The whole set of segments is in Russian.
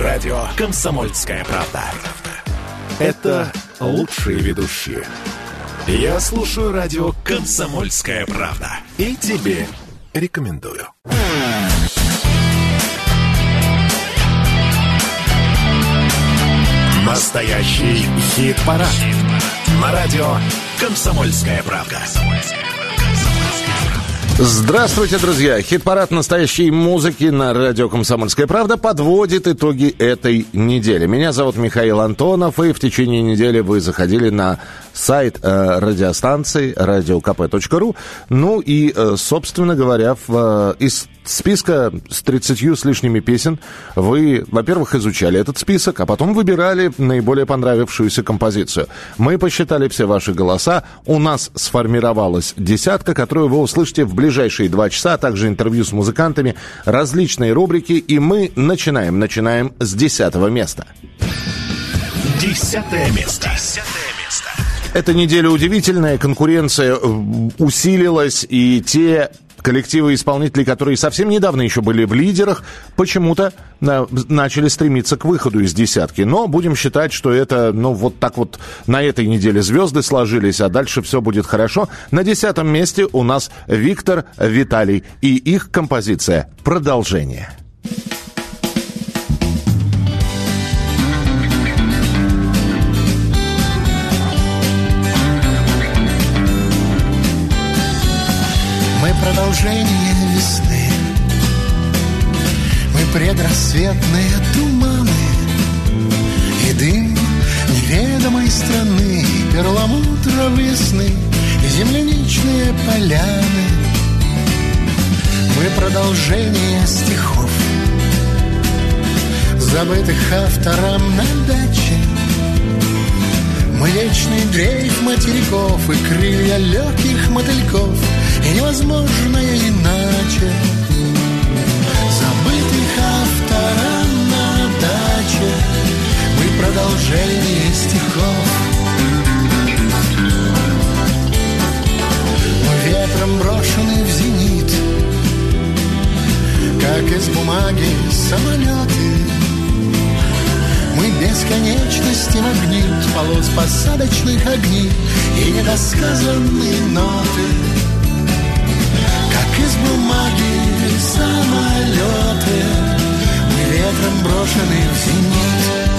радио «Комсомольская правда». Это лучшие ведущие. Я слушаю радио «Комсомольская правда». И тебе рекомендую. Настоящий хит-парад. Хит На радио «Комсомольская правда». Здравствуйте, друзья! Хит-парад настоящей музыки на радио «Комсомольская правда» подводит итоги этой недели. Меня зовут Михаил Антонов, и в течение недели вы заходили на сайт э, радиостанции radiokp.ru. Ну и, э, собственно говоря, в, э, из списка с 30 с лишними песен вы, во-первых, изучали этот список, а потом выбирали наиболее понравившуюся композицию. Мы посчитали все ваши голоса. У нас сформировалась десятка, которую вы услышите в ближайшие два часа, а также интервью с музыкантами, различные рубрики. И мы начинаем. Начинаем с десятого места. Десятое место. Десятое эта неделя удивительная, конкуренция э, усилилась, и те коллективы исполнителей, которые совсем недавно еще были в лидерах, почему-то э, начали стремиться к выходу из десятки. Но будем считать, что это, ну, вот так вот на этой неделе звезды сложились, а дальше все будет хорошо. На десятом месте у нас Виктор Виталий и их композиция «Продолжение». Продолжение весны. Мы предрассветные туманы И дым неведомой страны И перламутровые сны И земляничные поляны. Мы продолжение стихов Забытых автором на даче Мы вечный дрейф материков И крылья легких мотыльков — и невозможное иначе. Забытых автора на даче. Мы продолжение стихов. Мы ветром брошены в зенит Как из бумаги самолеты бесконечности магнит полос посадочных огней и недосказанные ноты. Из бумаги самолеты Мы ветром брошены в зенит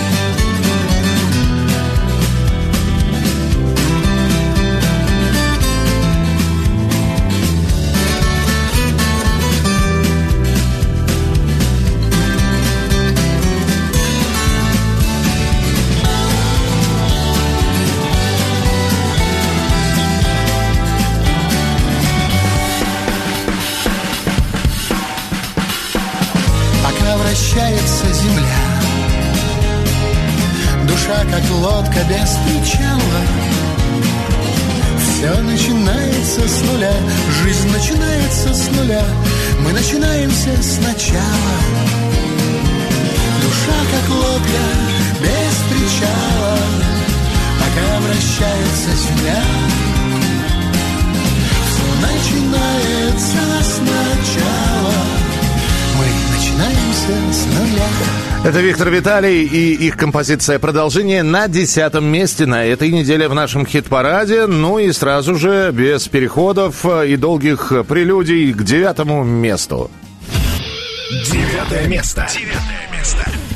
Это Виктор Виталий и их композиция «Продолжение» на десятом месте на этой неделе в нашем хит-параде. Ну и сразу же, без переходов и долгих прелюдий, к девятому месту. Девятое место. Девятое место.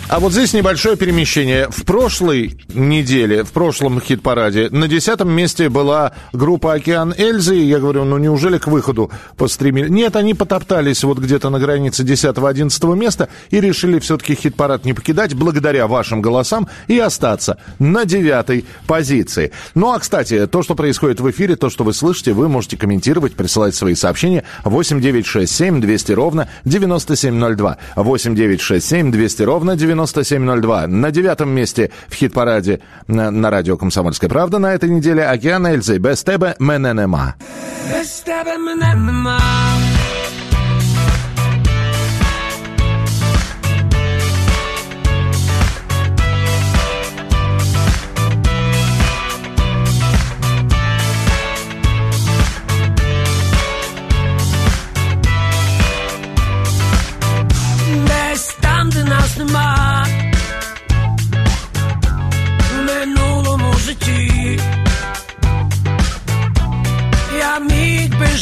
А вот здесь небольшое перемещение. В прошлой неделе, в прошлом хит-параде, на десятом месте была группа «Океан Эльзы». Я говорю, ну неужели к выходу постремили? Нет, они потоптались вот где-то на границе 10-11 места и решили все-таки хит-парад не покидать благодаря вашим голосам и остаться на девятой позиции. Ну а, кстати, то, что происходит в эфире, то, что вы слышите, вы можете комментировать, присылать свои сообщения 8967 200 ровно 9702. 8967 200 ровно 9702. 9702. На девятом месте в хит-параде на, на радио «Комсомольская правда» на этой неделе «Океан Эльзы» «Без тебе мененема». Без тебе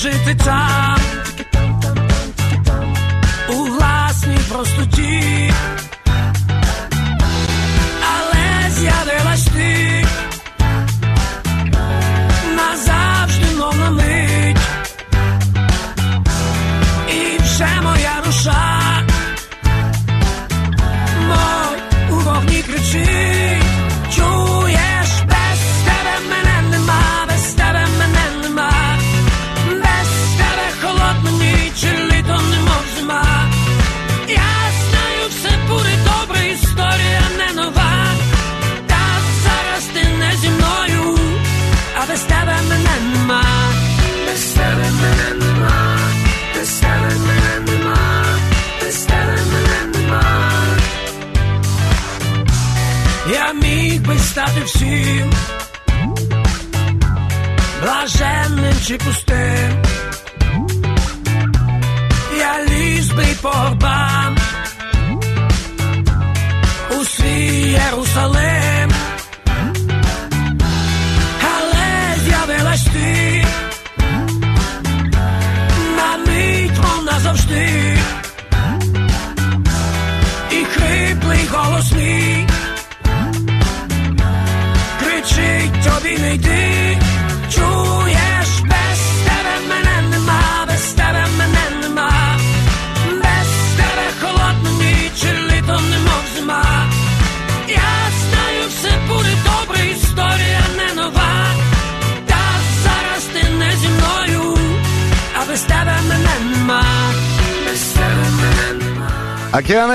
żyty time. Chico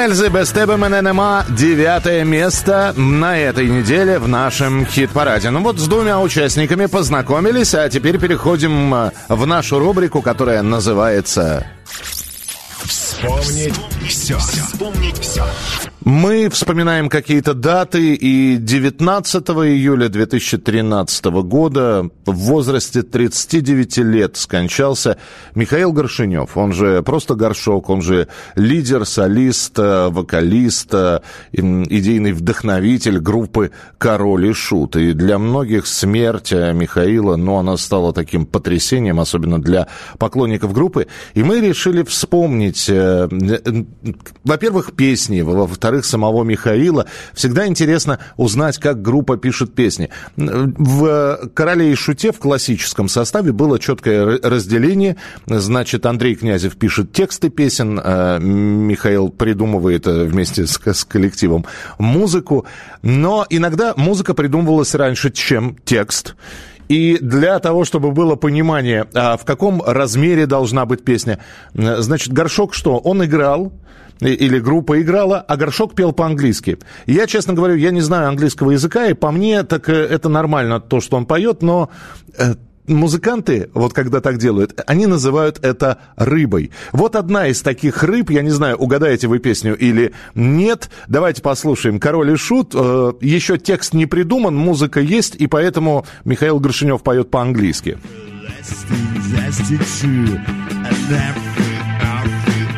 Эльзы «Без тебя меня нема» девятое место на этой неделе в нашем хит-параде. Ну вот с двумя участниками познакомились, а теперь переходим э, в нашу рубрику, которая называется Вспомнить все. Вспомнить все. Мы вспоминаем какие-то даты, и 19 июля 2013 года в возрасте 39 лет скончался Михаил Горшинев. Он же просто Горшок, он же лидер, солист, э, вокалист, э, идейный вдохновитель группы «Король и Шут». И для многих смерть э, Михаила, ну, она стала таким потрясением, особенно для поклонников группы. И мы решили вспомнить, во-первых, песни, во-вторых, самого Михаила. Всегда интересно узнать, как группа пишет песни. В «Короле и Шуте» в классическом составе было четкое разделение. Значит, Андрей Князев пишет тексты песен, э, Михаил придумывает э, вместе с, с коллективом музыку. Но иногда музыка придумывалась раньше, чем текст. И для того, чтобы было понимание, а в каком размере должна быть песня, э, значит, Горшок что? Он играл, или группа играла, а Горшок пел по-английски. Я, честно говорю, я не знаю английского языка, и по мне так э, это нормально, то, что он поет, но э, музыканты, вот когда так делают, они называют это рыбой. Вот одна из таких рыб, я не знаю, угадаете вы песню или нет, давайте послушаем. «Король и Шут», э, еще текст не придуман, музыка есть, и поэтому Михаил Горшинев поет по-английски.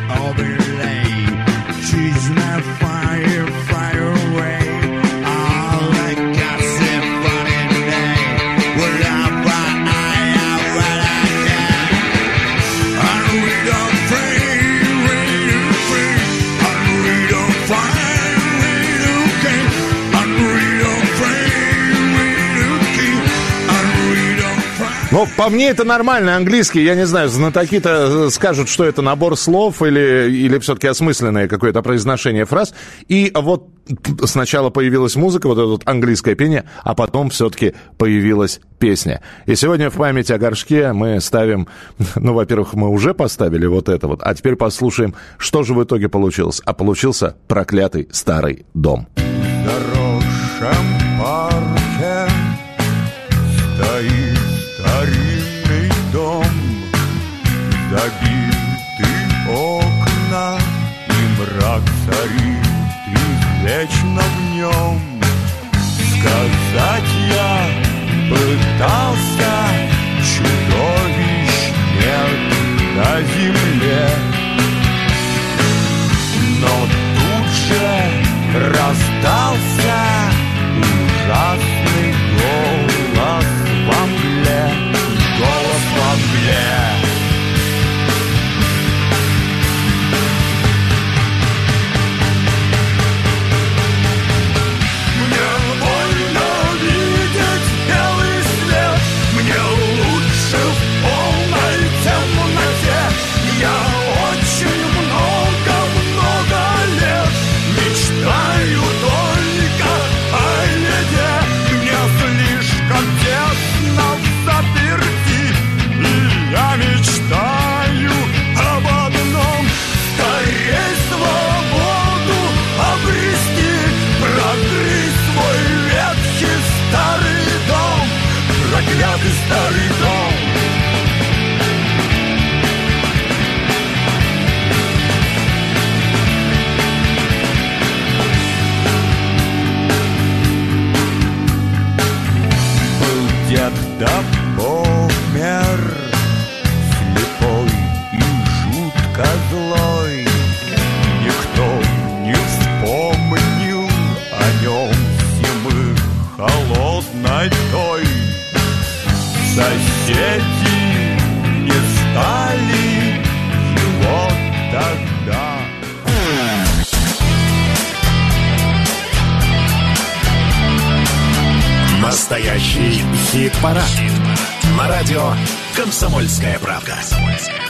Ну, по мне это нормальный английский. Я не знаю, знатоки-то э, скажут, что это набор слов или, или все-таки осмысленное какое-то произношение фраз. И вот сначала появилась музыка, вот это вот английское пение, а потом все-таки появилась песня. И сегодня в память о горшке мы ставим, ну, во-первых, мы уже поставили вот это вот, а теперь послушаем, что же в итоге получилось. А получился проклятый старый дом. хорошем забиты окна и мрак царит извечно в нем. Сказать я пытался, чудовищ нет на земле. Но тут же раздался ужасный дети не стали его тогда. Настоящий хит-парад. Хит на радио «Комсомольская правка». «Комсомольская правка».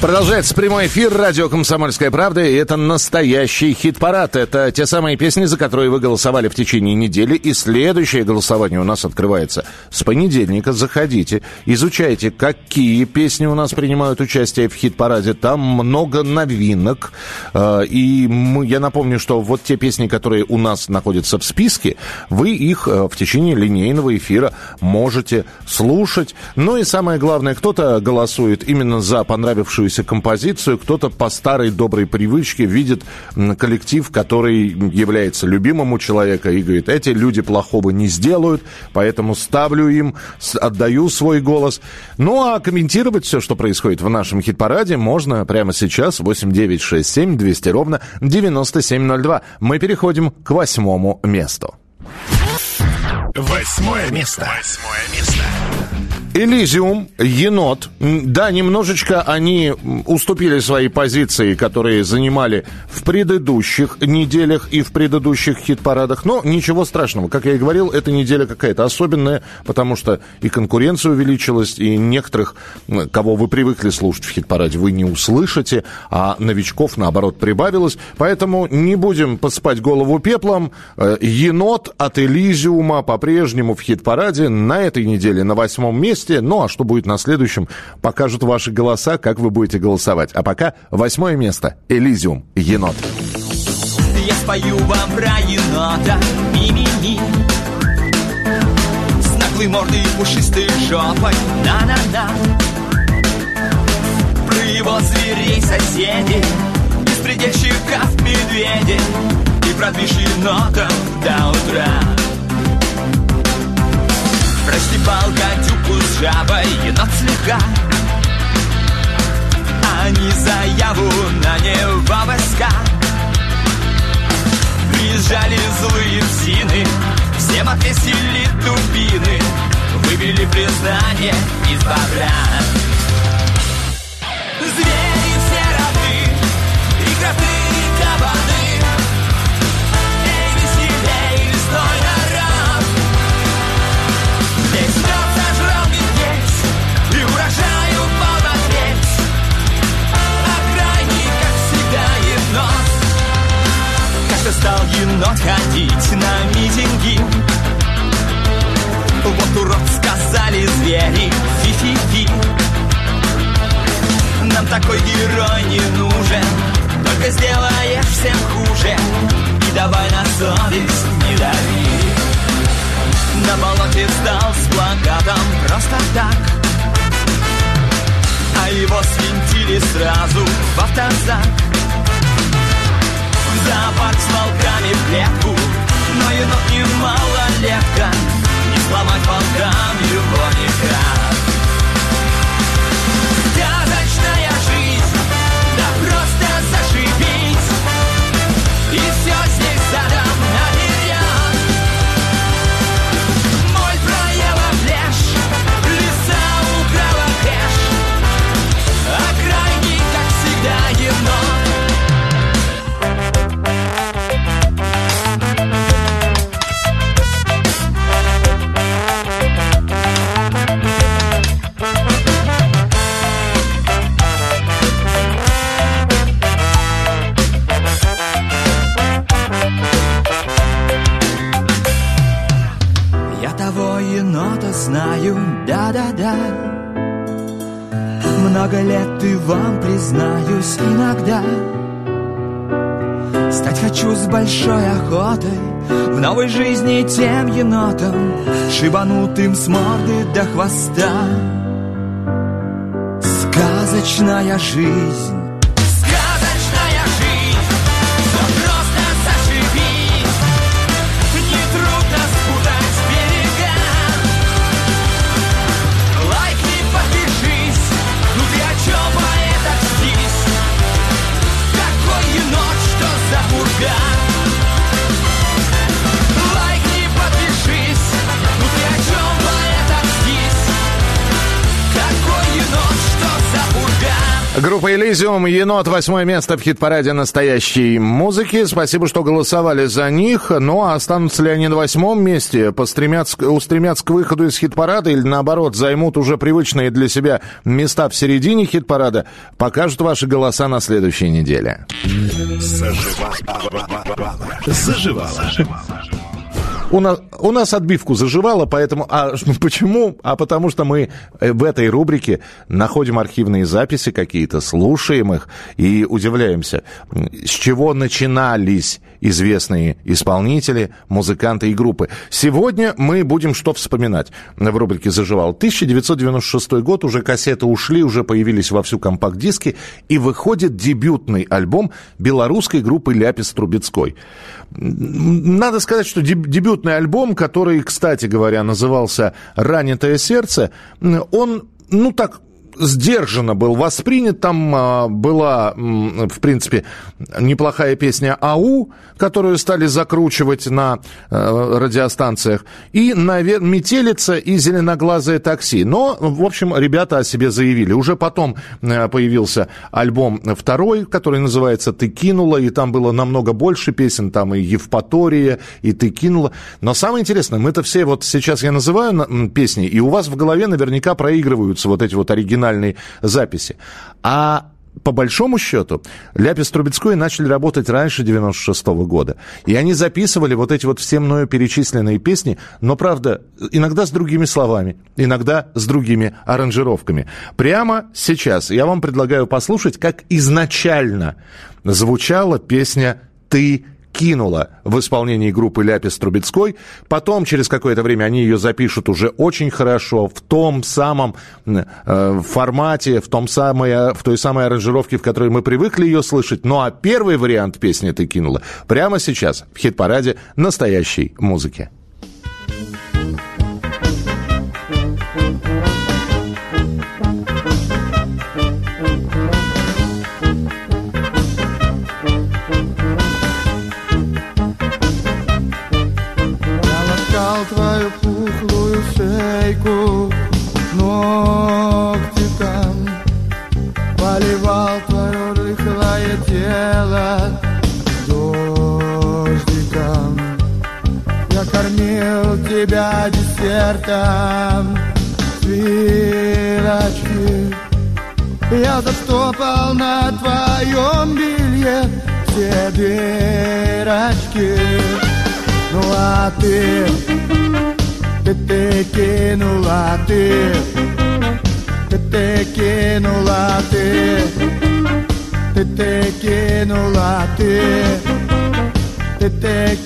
Продолжается прямой эфир радио «Комсомольская правда», и это настоящий хит-парад. Это те самые песни, за которые вы голосовали в течение недели, и следующее голосование у нас открывается с понедельника. Заходите, изучайте, какие песни у нас принимают участие в хит-параде. Там много новинок, э, и я напомню, что вот те песни, которые у нас находятся в списке, вы их э, в течение линейного эфира можете слушать. Ну и самое главное, кто-то голосует именно за понравившуюся понравившуюся композицию, кто-то по старой доброй привычке видит коллектив, который является любимым у человека и говорит, эти люди плохого не сделают, поэтому ставлю им, отдаю свой голос. Ну а комментировать все, что происходит в нашем хит-параде, можно прямо сейчас 8967 200 ровно 9702. Мы переходим к восьмому месту. Восьмое место. Восьмое место. Элизиум, енот. Да, немножечко они уступили свои позиции, которые занимали в предыдущих неделях и в предыдущих хит-парадах. Но ничего страшного. Как я и говорил, эта неделя какая-то особенная, потому что и конкуренция увеличилась, и некоторых, кого вы привыкли слушать в хит-параде, вы не услышите, а новичков, наоборот, прибавилось. Поэтому не будем посыпать голову пеплом. Э, енот от Элизиума по-прежнему в хит-параде на этой неделе на восьмом месте месте. Ну, а что будет на следующем, покажут ваши голоса, как вы будете голосовать. А пока восьмое место. Элизиум. Енот. Я спою вам про енота ми-ми-ми С наглой мордой пушистой жопой на-на-на Про его зверей соседей Из предельщиков медведей И про движ до утра Расстепал гадюку жабой енот слегка Они заяву на него войска. Приезжали злые псины Всем отвесили дубины. Выбили признание из бобра Звери ходить на митинги. Вот урод сказали звери Фи-фи-фи. Нам такой герой не нужен Только сделаешь всем хуже. И давай на совесть не дави. На болоте встал с плакатом просто так. А его свинтили сразу в автозак. В зоопарк с волками в клетку Но енот не малолетка Не сломать волкам его никак да-да-да Много лет и вам признаюсь иногда. Стать хочу с большой охотой В новой жизни тем енотом Шибанутым с морды до хвоста. Сказочная жизнь Группа «Элизиум», «Енот», восьмое место в хит-параде настоящей музыки. Спасибо, что голосовали за них. Ну, а останутся ли они на восьмом месте, постремятся, устремятся к выходу из хит-парада или, наоборот, займут уже привычные для себя места в середине хит-парада, покажут ваши голоса на следующей неделе. Заживала. Заживала. У нас, у нас отбивку заживало, поэтому... А почему? А потому что мы э, в этой рубрике находим архивные записи какие-то, слушаем их и удивляемся, с чего начинались известные исполнители, музыканты и группы. Сегодня мы будем что вспоминать в рубрике «Заживал». 1996 год, уже кассеты ушли, уже появились во всю компакт-диски, и выходит дебютный альбом белорусской группы «Ляпис Трубецкой». Надо сказать, что дебютный альбом, который, кстати говоря, назывался «Ранитое сердце», он, ну так, сдержанно был воспринят. Там а, была, в принципе, неплохая песня «Ау», которую стали закручивать на а, радиостанциях, и навер... «Метелица» и «Зеленоглазое такси». Но, в общем, ребята о себе заявили. Уже потом а, появился альбом второй, который называется «Ты кинула», и там было намного больше песен, там и «Евпатория», и «Ты кинула». Но самое интересное, мы это все, вот сейчас я называю песни, и у вас в голове наверняка проигрываются вот эти вот оригинальные оригинальной записи. А по большому счету, Ляпис Трубецкой начали работать раньше 96 -го года. И они записывали вот эти вот все мною перечисленные песни, но, правда, иногда с другими словами, иногда с другими аранжировками. Прямо сейчас я вам предлагаю послушать, как изначально звучала песня «Ты кинула в исполнении группы Ляпис Трубецкой. Потом, через какое-то время, они ее запишут уже очень хорошо, в том самом э, формате, в, том самой, в той самой аранжировке, в которой мы привыкли ее слышать. Ну а первый вариант песни ты кинула прямо сейчас в хит-параде настоящей музыки. Десертом свирочки Я заштопал на твоем белье все дырочки. Ну а ты? Te te que no late te te que no late te te que no late te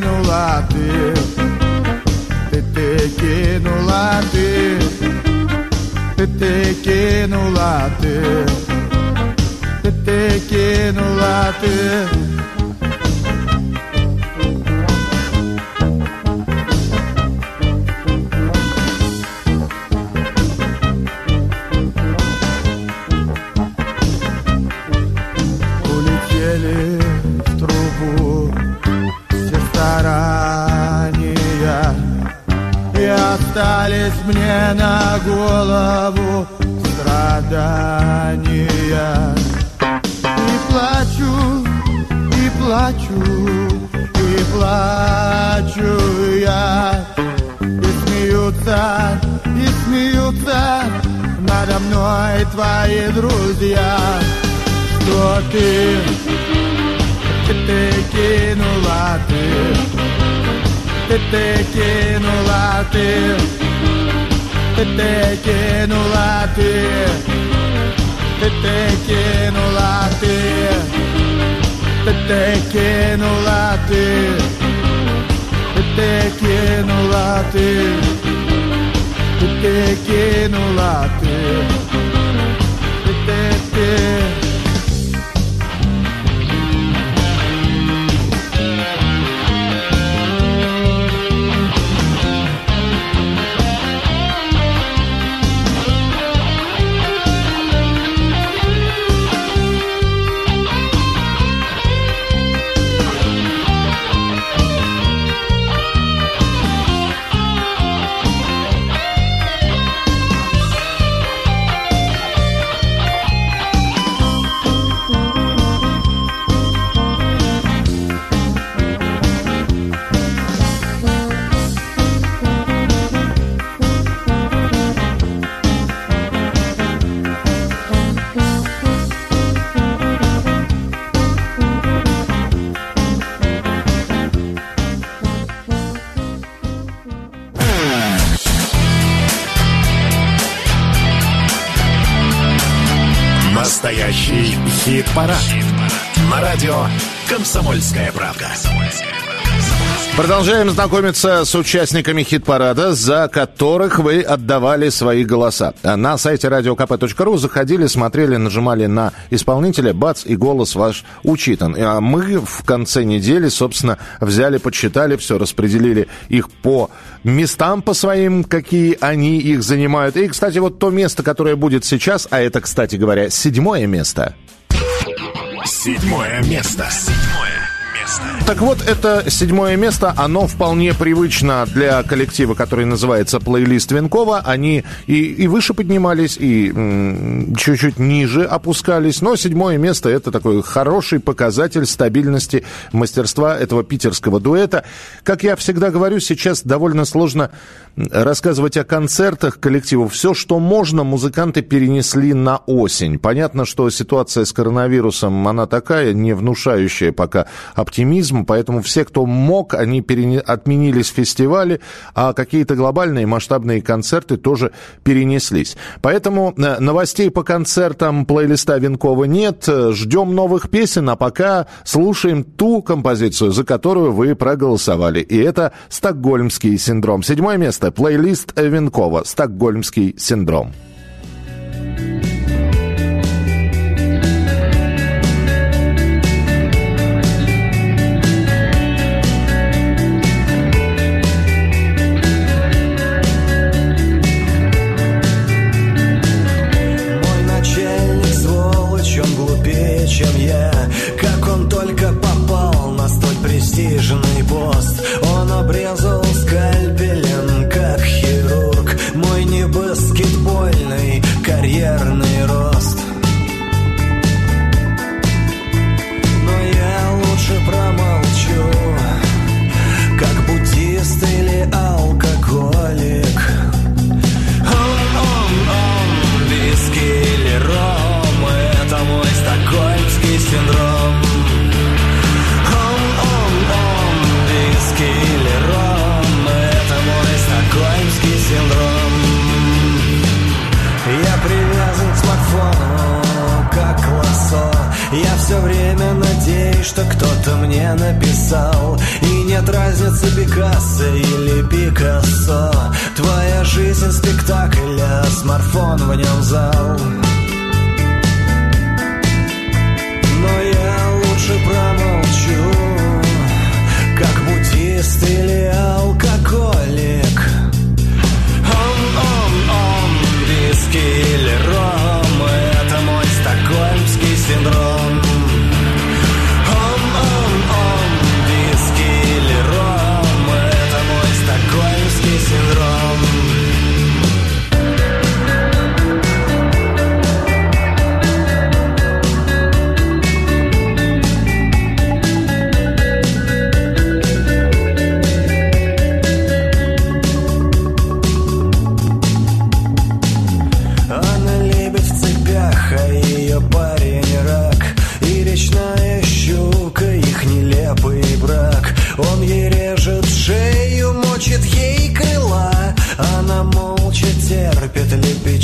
кинула ты Ты, ты кинула ты Ты, ты кинула ты Ты, кинула ты, ты ты кинула ты, ты ты кинула Настоящий хит-парад. На радио «Комсомольская правда». Продолжаем знакомиться с участниками хит-парада, за которых вы отдавали свои голоса. На сайте radiokp.ru заходили, смотрели, нажимали на исполнителя, бац, и голос ваш учитан. А мы в конце недели, собственно, взяли, подсчитали все, распределили их по местам по своим, какие они их занимают. И, кстати, вот то место, которое будет сейчас, а это, кстати говоря, седьмое место. Седьмое место. Седьмое. Так вот, это седьмое место, оно вполне привычно для коллектива, который называется «Плейлист Венкова». Они и, и выше поднимались, и чуть-чуть ниже опускались. Но седьмое место – это такой хороший показатель стабильности мастерства этого питерского дуэта. Как я всегда говорю, сейчас довольно сложно рассказывать о концертах коллективов. Все, что можно, музыканты перенесли на осень. Понятно, что ситуация с коронавирусом, она такая, не внушающая пока оптимизм, поэтому все, кто мог, они перене... отменились фестивали, а какие-то глобальные масштабные концерты тоже перенеслись. Поэтому э, новостей по концертам плейлиста Венкова нет. Ждем новых песен, а пока слушаем ту композицию, за которую вы проголосовали. И это «Стокгольмский синдром». Седьмое место. Плейлист Венкова. «Стокгольмский синдром». Надеюсь, что кто-то мне написал. И нет разницы Пикассо или Пикассо. Твоя жизнь спектакль, а смартфон в нем зал. Но я лучше промолчу Как буддист или алкоголик. Он, он, он, виски или ром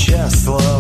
Just love.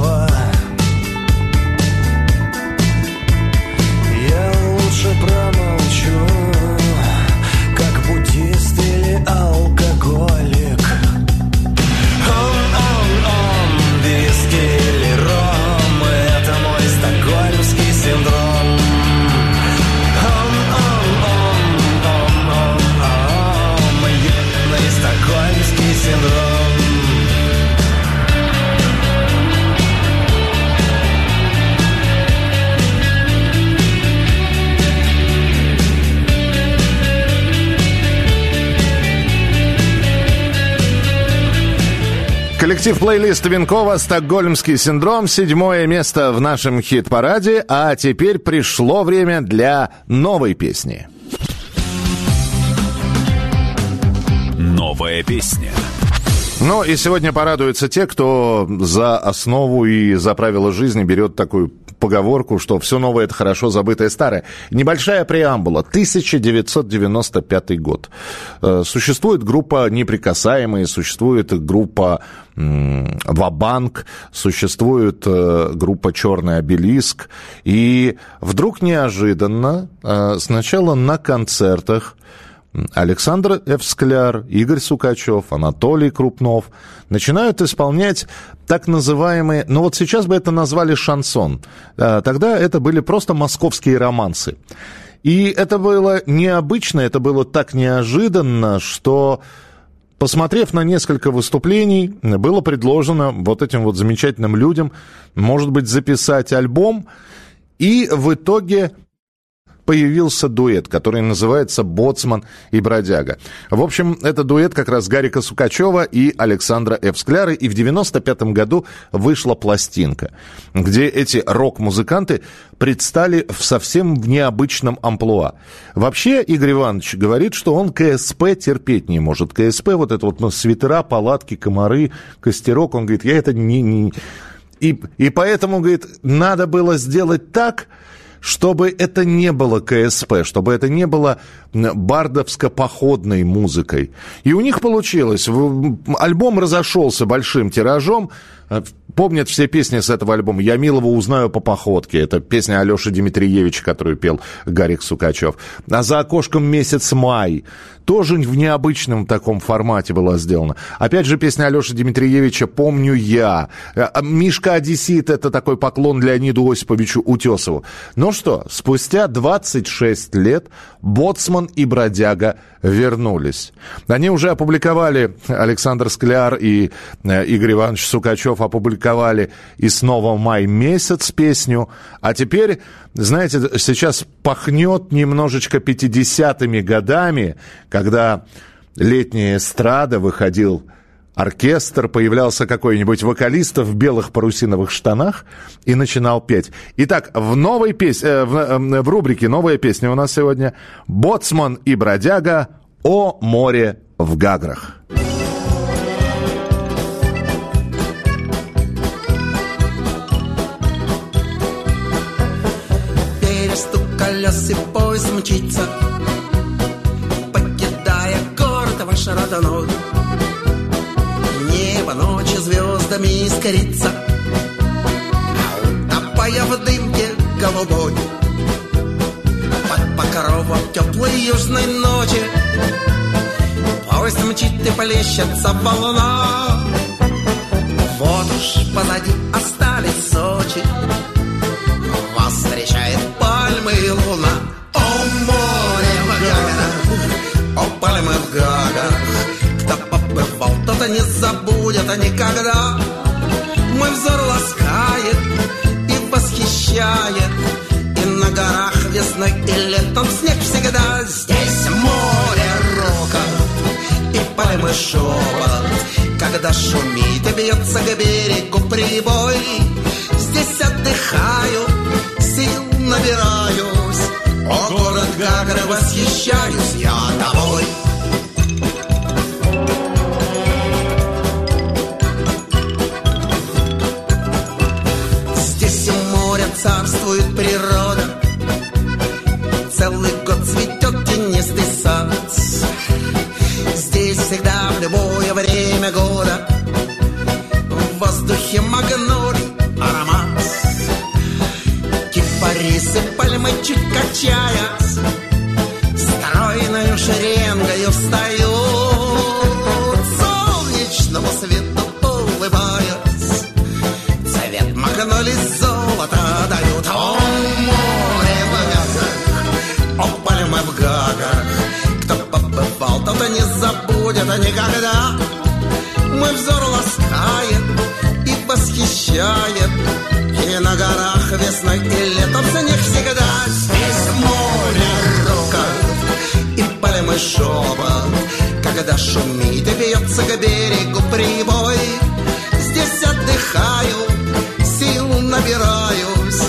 Коллектив плейлист Винкова «Стокгольмский синдром». Седьмое место в нашем хит-параде. А теперь пришло время для новой песни. Новая песня. Ну и сегодня порадуются те, кто за основу и за правила жизни берет такую поговорку, что все новое это хорошо забытое старое. Небольшая преамбула. 1995 год. Э, существует группа «Неприкасаемые», существует группа Вабанк, существует э, группа «Черный обелиск». И вдруг неожиданно э, сначала на концертах Александр Эвскляр, Игорь Сукачев, Анатолий Крупнов начинают исполнять так называемые, ну вот сейчас бы это назвали шансон, а, тогда это были просто московские романсы. И это было необычно, это было так неожиданно, что Посмотрев на несколько выступлений, было предложено вот этим вот замечательным людям, может быть, записать альбом. И в итоге появился дуэт, который называется «Боцман и бродяга». В общем, это дуэт как раз Гарика Сукачева и Александра Эвскляры, и в 95 году вышла пластинка, где эти рок-музыканты предстали в совсем в необычном амплуа. Вообще, Игорь Иванович говорит, что он КСП терпеть не может. КСП, вот это вот ну, свитера, палатки, комары, костерок, он говорит, я это не... не... И, и поэтому, говорит, надо было сделать так, чтобы это не было КСП, чтобы это не было бардовско-походной музыкой. И у них получилось. Альбом разошелся большим тиражом. Э, помнят все песни с этого альбома. «Я милого узнаю по походке». Это песня Алеши Дмитриевича, которую пел Гарик Сукачев. А «За окошком месяц май» тоже в необычном таком формате была сделана. Опять же, песня Алеши Дмитриевича «Помню я». Э, а Мишка Одессит – это такой поклон Леониду Осиповичу Утесову. Ну что, спустя 26 лет Боцман и Бродяга вернулись. Они уже опубликовали, Александр Скляр и э, Игорь Иванович Сукачев опубликовали и снова май месяц песню. А теперь, знаете, сейчас пахнет немножечко 50-ми годами, когда летняя эстрада выходил оркестр, появлялся какой-нибудь вокалист в белых парусиновых штанах и начинал петь. Итак, в новой песне, э, в, э, в рубрике «Новая песня» у нас сегодня «Боцман и бродяга о море в Гаграх». Колес и поезд мчится, покидая город ваш родной небо ночи звездами искрится, утопая в дымке голубой. Под покровом теплой южной ночи Поезд мчит и плещется волна. Вот уж позади остались Сочи, Вас встречает и луна. О, море в о, пальмы в Гагарах, бывал, тот не забудет никогда. Мой взор ласкает и восхищает, и на горах весной и летом снег всегда. Здесь море рока и пальмы шепот, когда шумит и бьется к берегу прибой. Здесь отдыхаю, набираюсь, о, город Гагры восхищаюсь я тобой. шумит и бьется к берегу прибой. Здесь отдыхаю, сил набираюсь,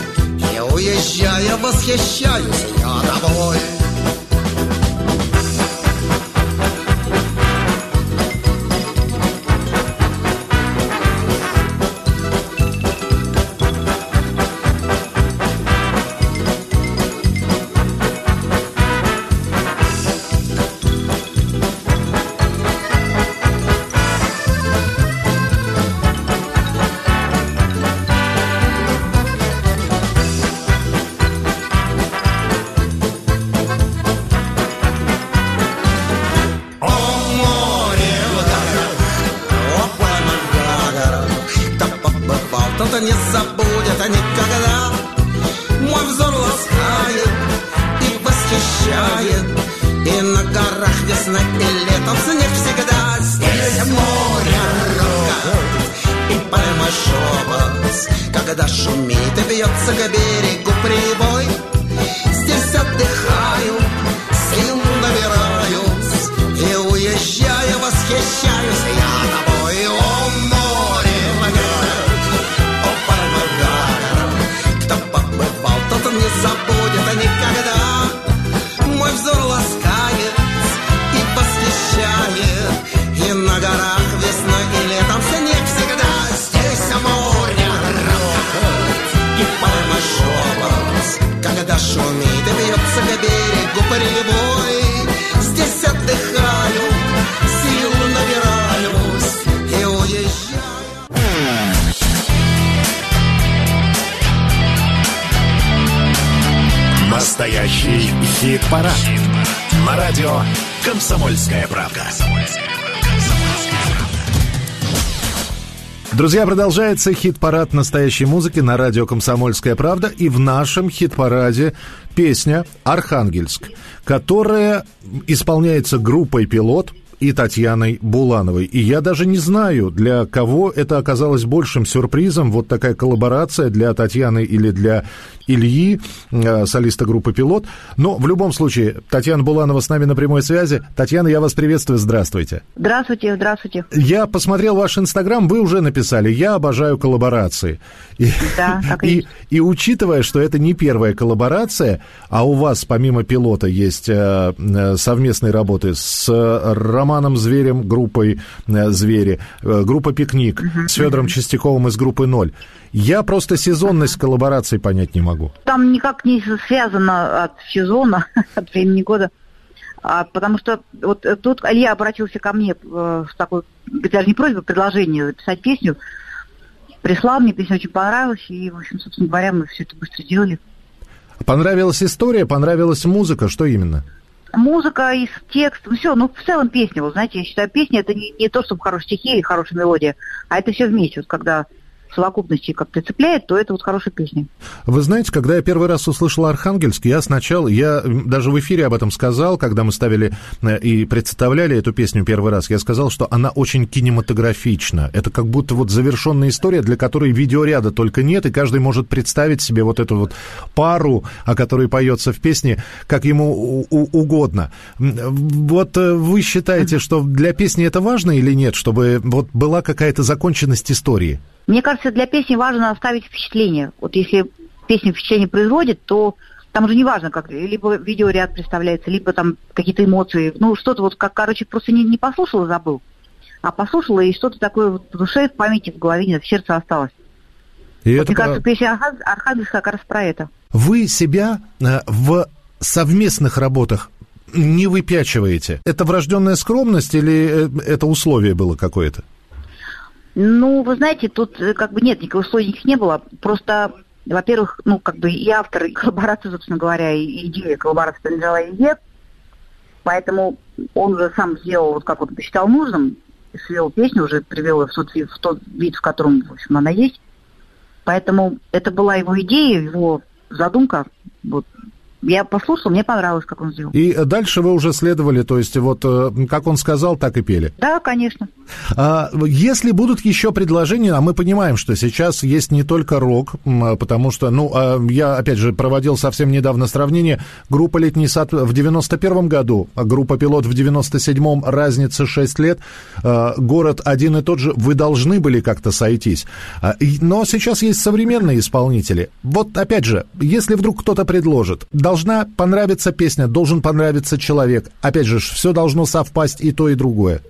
и уезжая восхищаюсь я тобой. Хит-парад. Хит На радио «Комсомольская правда». Друзья, продолжается хит-парад настоящей музыки на радио «Комсомольская правда». И в нашем хит-параде песня «Архангельск», которая исполняется группой «Пилот», и Татьяной Булановой. И я даже не знаю, для кого это оказалось большим сюрпризом, вот такая коллаборация для Татьяны или для Ильи, э, солиста группы «Пилот». Но в любом случае, Татьяна Буланова с нами на прямой связи. Татьяна, я вас приветствую, здравствуйте. Здравствуйте, здравствуйте. Я посмотрел ваш Инстаграм, вы уже написали «Я обожаю коллаборации». И, Да, так и и, есть. и учитывая, что это не первая коллаборация, а у вас помимо «Пилота» есть э, э, совместные работы с Романом Зверем, группой э, «Звери», э, группа «Пикник», с Федором Чистяковым из группы «Ноль». Я просто сезонность коллабораций понять не могу. Там никак не связано от сезона, от времени года. А, потому что вот э, тут Илья обратился ко мне э, с такой, даже не просьбой, предложение записать песню. Прислал мне, песня очень понравилась, и, в общем, собственно говоря, мы все это быстро делали. Понравилась история, понравилась музыка, что именно? Музыка и с текстом, все, ну, в целом песня, вы знаете, я считаю, песня это не, не то, чтобы хорошие стихи или хорошая мелодия, а это все вместе. Вот когда совокупности как-то цепляет, то это вот хорошая песня. Вы знаете, когда я первый раз услышал Архангельск, я сначала, я даже в эфире об этом сказал, когда мы ставили э, и представляли эту песню первый раз, я сказал, что она очень кинематографична. Это как будто вот завершенная история, для которой видеоряда только нет, и каждый может представить себе вот эту вот пару, о которой поется в песне, как ему угодно. Вот э, вы считаете, что для песни это важно или нет, чтобы вот была какая-то законченность истории? Мне кажется, для песни важно оставить впечатление. Вот если песня впечатление производит, то там уже не важно, как либо видеоряд представляется, либо там какие-то эмоции. Ну, что-то вот, как, короче, просто не, не послушал и забыл. А послушала, и что-то такое вот в душе, в памяти, в голове, нет, в сердце осталось. И Вот, это мне про- кажется, песня Архан- Архангельск как раз про это. Вы себя э, в совместных работах не выпячиваете. Это врожденная скромность или э, это условие было какое-то? Ну, вы знаете, тут э, как бы нет, никаких условий не было. Просто, во-первых, ну, как бы и автор, и коллаборация, собственно говоря, и идея коллаборации принадлежала Илье. Поэтому он уже сам сделал, вот как он посчитал нужным, свел песню, уже привел ее в тот, в тот вид, в котором, в общем, она есть. Поэтому это была его идея, его задумка. Вот. Я послушала, мне понравилось, как он сделал. И дальше вы уже следовали, то есть вот э, как он сказал, так и пели. Да, конечно. А, Если будут еще предложения, а мы понимаем, что сейчас есть не только рок, м, потому что, ну, а, я, опять же, проводил совсем недавно сравнение. Группа «Летний сад» в 91 году, а группа «Пилот» в 97-м, разница 6 лет, а, город один и тот же, вы должны были как-то сойтись. А, Но сейчас есть современные исполнители. Вот, опять же, если вдруг кто-то предложит, должна понравиться песня, должен понравиться человек. Опять же, все должно совпасть и то, и другое.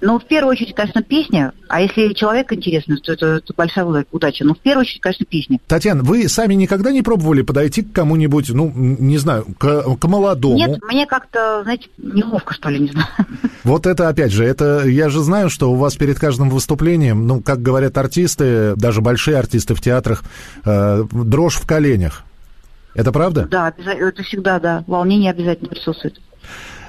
Ну, в первую очередь, конечно, песня. А если человек интересный, то это, это большая уда- удача. Но в первую очередь, конечно, песня. Татьяна, вы сами никогда не пробовали подойти к кому-нибудь, ну, не знаю, к, к молодому? Нет, мне как-то, знаете, неловко, что ли, не знаю. Вот это, опять же, это я же знаю, что у вас перед каждым выступлением, ну, как говорят артисты, даже большие артисты в театрах, э, дрожь в коленях. Это правда? Да, это всегда, да, волнение обязательно присутствует.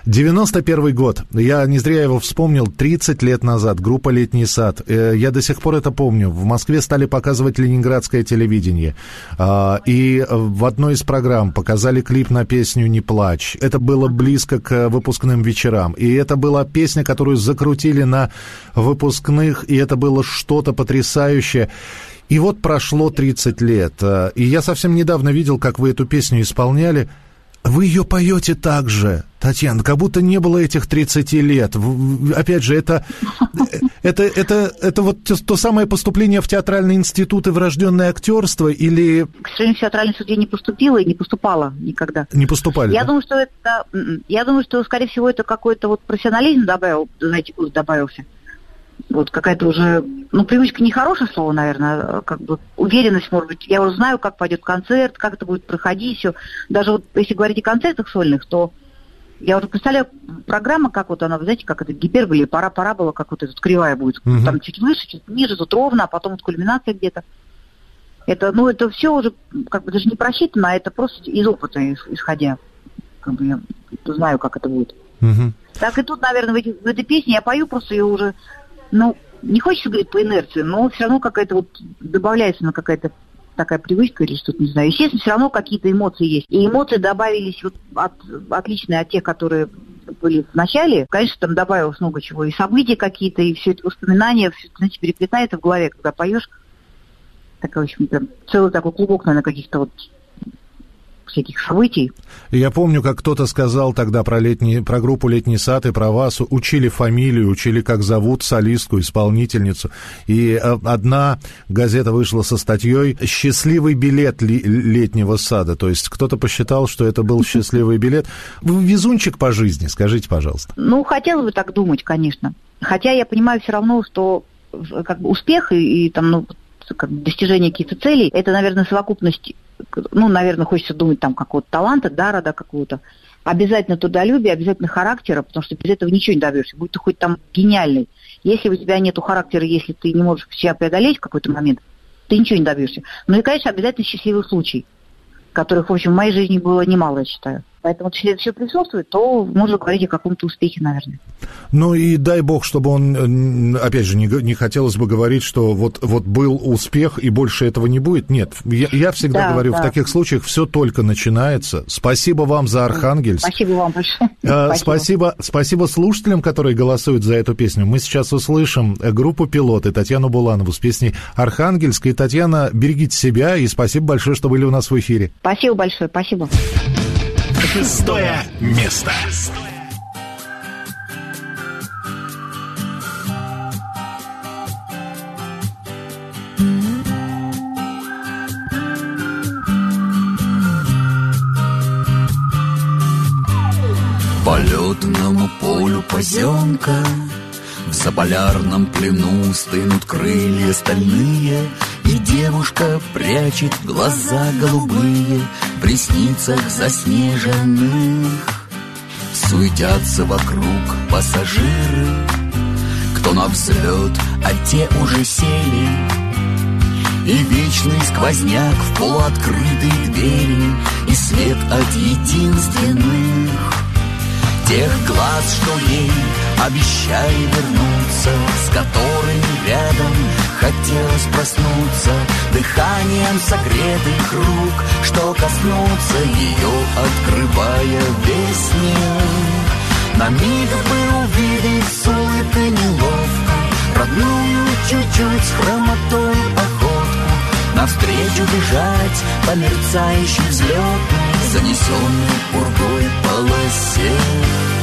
91 год. Я не зря его вспомнил. 30 лет назад. Группа «Летний сад». Э, Я до сих пор это помню. В Москве стали показывать ленинградское телевидение. А, И в одной из программ показали клип на песню «Не плачь». Это было близко к выпускным вечерам. И это была песня, которую закрутили на выпускных. И это было что-то потрясающее. И вот прошло 30 лет. А, И я совсем недавно видел, как вы эту песню исполняли. Вы ее поете так же, Татьяна, как будто не было этих 30 лет. Опять же, это, это, это, это вот то, самое поступление в театральный институт и врожденное актерство или К сожалению, в театральный суд я не поступила и не поступала никогда. не поступали? Я да? думаю, что это, м, я думаю, что, скорее всего, это какой-то вот профессионализм добавил, эти годы добавился. Вот какая-то уже, ну, привычка нехорошее слово, наверное, а как бы уверенность, может быть. Я уже знаю, как пойдет концерт, как это будет проходить, все. Даже вот если говорить о концертах сольных, то я уже представляю программа, как вот она, вы знаете, как это гипербола или пора-пора было, как вот эта кривая будет. Мгм. Там чуть выше, чуть ниже, тут ровно, а потом вот кульминация где-то. Это, ну, это все уже как бы даже не просчитано, а это просто из опыта ис- исходя. Как бы я знаю, как это будет. Мгм. Так и тут, наверное, в, эти- в этой песне я пою просто ее уже, ну, не хочется говорить по инерции, но все равно какая-то вот добавляется на какая-то такая привычка или что-то, не знаю. Естественно, все равно какие-то эмоции есть. И эмоции добавились вот от, отличные от тех, которые были в начале. Конечно, там добавилось много чего. И события какие-то, и все это воспоминания, все это, знаете, переплетается в голове, когда поешь. Такой, в общем-то, целый такой клубок, наверное, каких-то вот всяких событий. Я помню, как кто-то сказал тогда про, летний, про группу «Летний сад» и про вас. Учили фамилию, учили, как зовут солистку, исполнительницу. И э, одна газета вышла со статьей «Счастливый билет летнего сада». То есть кто-то посчитал, что это был счастливый билет. Вы везунчик по жизни, скажите, пожалуйста. Ну, хотелось бы так думать, конечно. Хотя я понимаю все равно, что в- как бы успех и, и там, ну, как бы достижение каких-то целей, это, наверное, совокупность, ну, наверное, хочется думать там какого-то таланта, дара, да, какого-то. Обязательно трудолюбие, обязательно характера, потому что без этого ничего не добьешься. Будь ты хоть там гениальный. Если у тебя нету характера, если ты не можешь себя преодолеть в какой-то момент, ты ничего не добьешься. Ну и, конечно, обязательно счастливый случай, которых, в общем, в моей жизни было немало, я считаю. Поэтому если это все присутствует, то можно говорить о каком-то успехе, наверное. Ну и дай бог, чтобы он, э, опять же, не, не хотелось бы говорить, что вот, вот был успех и больше этого не будет. Нет, я, я всегда Да, говорю, в да. таких случаях все только начинается. Спасибо вам за Архангельск. Спасибо вам большое. Э, Спасибо, спасибо слушателям, которые голосуют за эту песню. Мы сейчас услышим э, группу «Пилоты» Татьяну Буланову с песней «Архангельск». И, Татьяна, берегите себя, и спасибо большое, что были у нас в эфире. Спасибо большое, спасибо. Шестое место. По летному полю поземка В заполярном плену стынут крылья стальные И девушка прячет глаза голубые В ресницах заснеженных. Суетятся вокруг пассажиры. Кто на взлет, а те уже сели. И вечный сквозняк в полуоткрытые двери. И свет от единственных Тех глаз, что ей обещали вернуться С которыми рядом Хотелось проснуться дыханием согретых рук Что коснуться ее, открывая весь мир. На миг бы увидеть с улыбкой неловко Родную чуть-чуть с хромотой походку Навстречу бежать по мерцающей взлетной Занесенной пургой полосе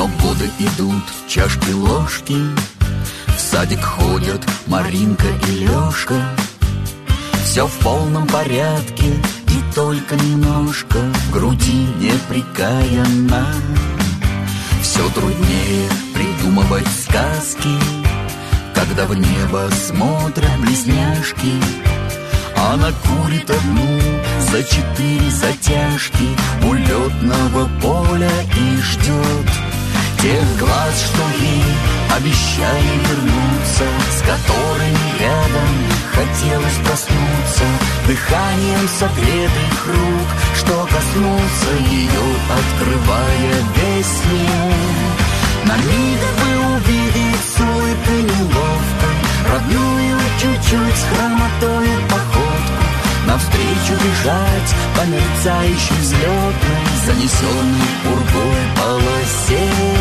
Но годы идут, чашки, ложки. В садик ходят Маринка и Лёшка. Все в полном порядке И только немножко. В груди неприкаянно. Все труднее придумывать сказки Когда в небо смотрят близняшки. Она курит одну за четыре затяжки У летного поля и ждет Тех глаз, что ей обещали вернуться С которыми рядом хотелось проснуться. Дыханием согретых рук Что коснулся ее, открывая весь мир. На миг бы увидеть с улыбкой неловкой Родную чуть-чуть с хромотой походку. Навстречу бежать по мерцающей взлетной Занесенной пургой полосе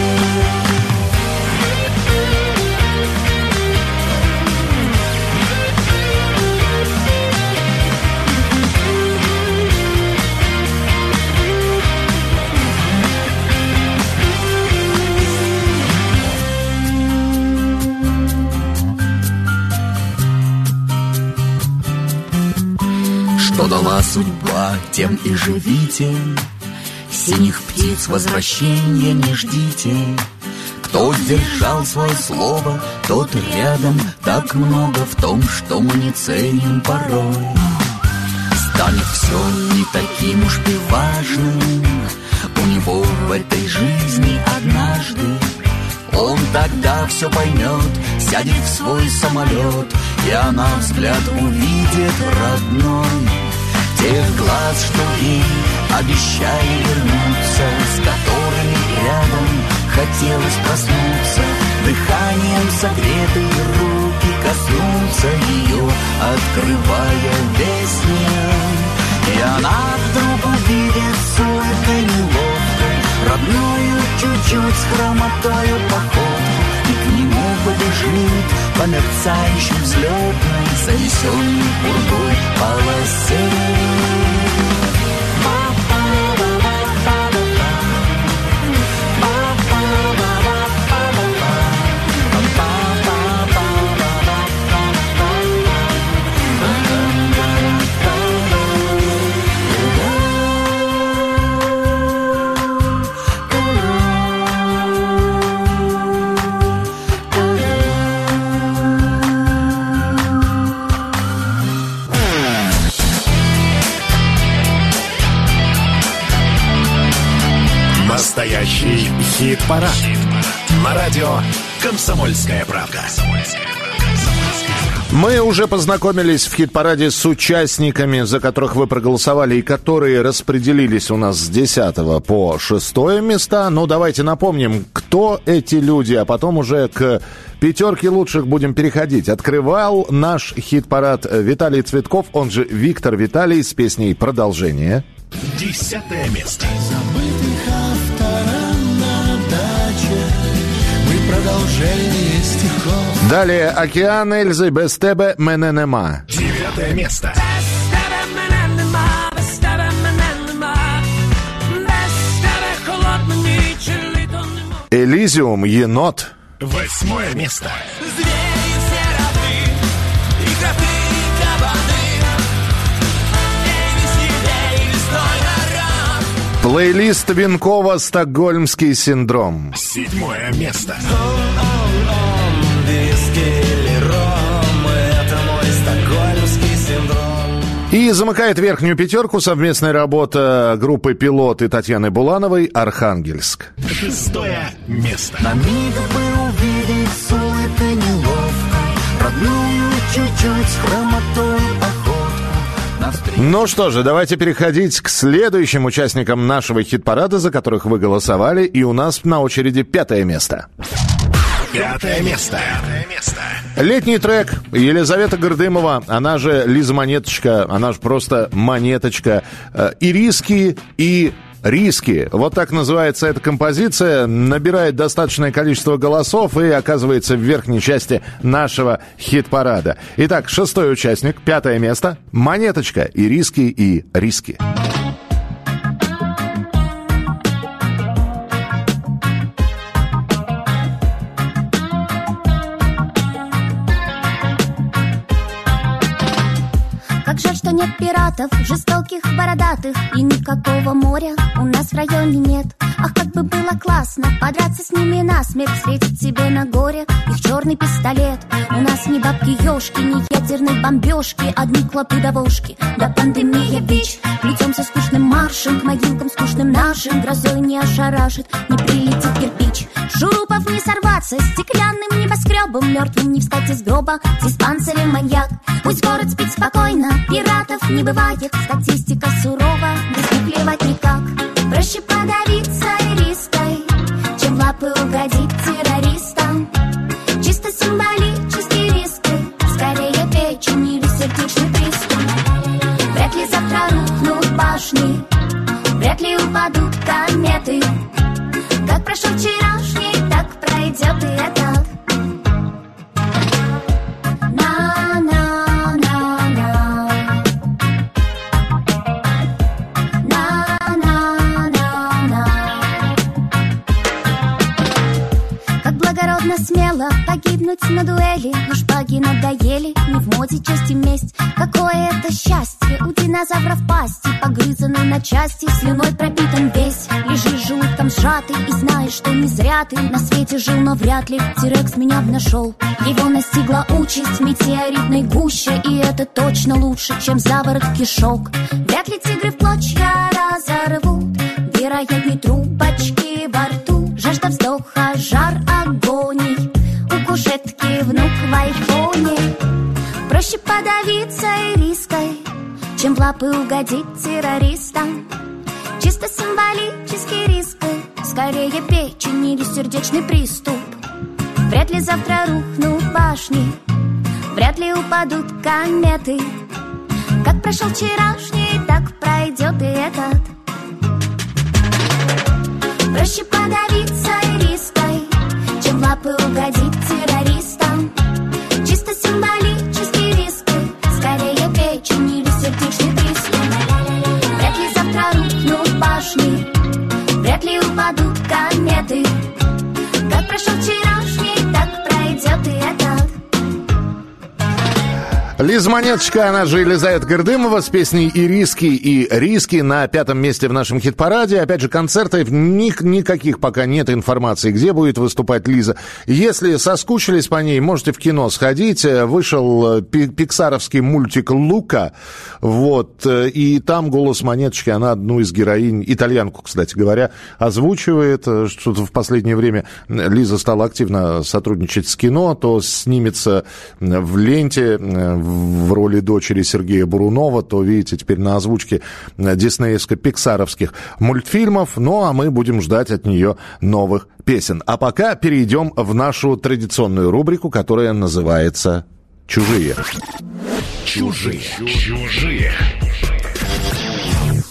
Что дала судьба, тем и живите. Синих птиц возвращения не ждите. Кто сдержал свое слово, тот рядом Так много в том, что мы не ценим порой. Станет все не таким уж и важным. У него в этой жизни однажды он тогда все поймет, сядет в свой самолет, И она взгляд увидит родной. Тех глаз, что ей обещали вернуться, С которыми рядом хотелось проснуться, Дыханием согретые руки коснуться ее, Открывая весь мир. И она вдруг увидит с улыбкой неловкой Родную чуть-чуть с хромотою нему побежит по мерцающей взлетной Занесенной пургой полосе Настоящий хит-парад. На радио «Комсомольская правка». Мы уже познакомились в хит-параде с участниками, за которых вы проголосовали и которые распределились у нас с 10 по 6 места. Ну, давайте напомним, кто эти люди, а потом уже к пятерке лучших будем переходить. Открывал наш хит-парад Виталий Цветков, он же Виктор Виталий, с песней «Продолжение». Десятое место. Далее «Океан Эльзы без тебе мене нема». Девятое место. Без тебе мене нема, без тебе мене нема, без тебе холодна ніч, і літо нема. «Элизиум. Енот». Восьмое место. Звери все равны, и коты, и кабаны. Эй, веселей, лесной народ. Плейлист Винкова «Стокгольмский синдром». Седьмое место. Виски или И замыкает верхнюю пятерку совместная работа группы «Пилот» и Татьяны Булановой «Архангельск». Шестое место. На миг бы увидеть с улыбкой неловко Родную чуть-чуть с хромотой Ну что же, давайте переходить к следующим участникам нашего хит-парада, за которых вы голосовали. И у нас на очереди пятое место. Пятое место. Пятое место. Летний трек Елизавета Гордымова, она же Лиза Монеточка, она же просто Монеточка. Э, И риски, и риски. Вот так называется эта композиция. Набирает достаточное количество голосов и оказывается в верхней части нашего хит-парада. Итак, шестой участник, пятое место. Монеточка, и риски, и риски. Пиратов, жестоких, бородатых И никакого моря у нас в районе нет. Ах, как бы было классно подраться с ними насмерть Светить себе на горе их черный пистолет. У нас ни бабки-ешки, ни ядерной бомбежки Одни клопы да вошки, да пандемия бич Плетемся скучным маршем к могилкам скучным нашим Грозой не ошарашит, не прилетит кирпич. Шурупов не сорваться, стеклянным небоскребом Мертвым не встать из гроба, диспансерем маньяк. Пусть город спит спокойно, пиратов не бывает. Статистика сурова, без плевать никак Проще подавиться части, слюной пропитан весь. Лежишь желудком сжатый и знаешь, что не зря ты На свете жил, но вряд ли Тирекс меня б нашел Его настигла участь метеоритной гуще И это точно лучше, чем заворот кишок. Вряд ли тигры в клочья разорвут. Вероятней трубочки во рту. Жажда вздоха, жар агоний У кушетки внук в айфоне. Проще подавиться и риской Чем в лапы угодить террористам? Чисто символический риск. Скорее печень или сердечный приступ. Вряд ли завтра рухнут башни. Вряд ли упадут кометы. Как прошел вчерашний, так пройдет и этот. Проще подавиться риской, чем лапы угодить сердечный приступ. Вряд ли завтра рухнут башни, вряд ли упадут кометы. Лиза Монеточка, она же Елизавета Гордымова с песней «И риски, и риски» на пятом месте в нашем хит-параде. Опять же, концертов ни- никаких пока нет информации, где будет выступать Лиза. Если соскучились по ней, можете в кино сходить. Вышел э, пи- пиксаровский мультик «Лука», вот, э, и там голос Монеточки, она одну из героинь, итальянку, кстати говоря, озвучивает. Э, Что-то в последнее время Лиза стала активно сотрудничать с кино, то снимется в ленте э, в роли дочери Сергея Бурунова, то, видите, теперь на озвучке э, диснеевско-пиксаровских мультфильмов. Ну, а мы будем ждать от нее новых песен. А пока перейдем в нашу традиционную рубрику, которая называется «Чужие». Чужие. Чужие.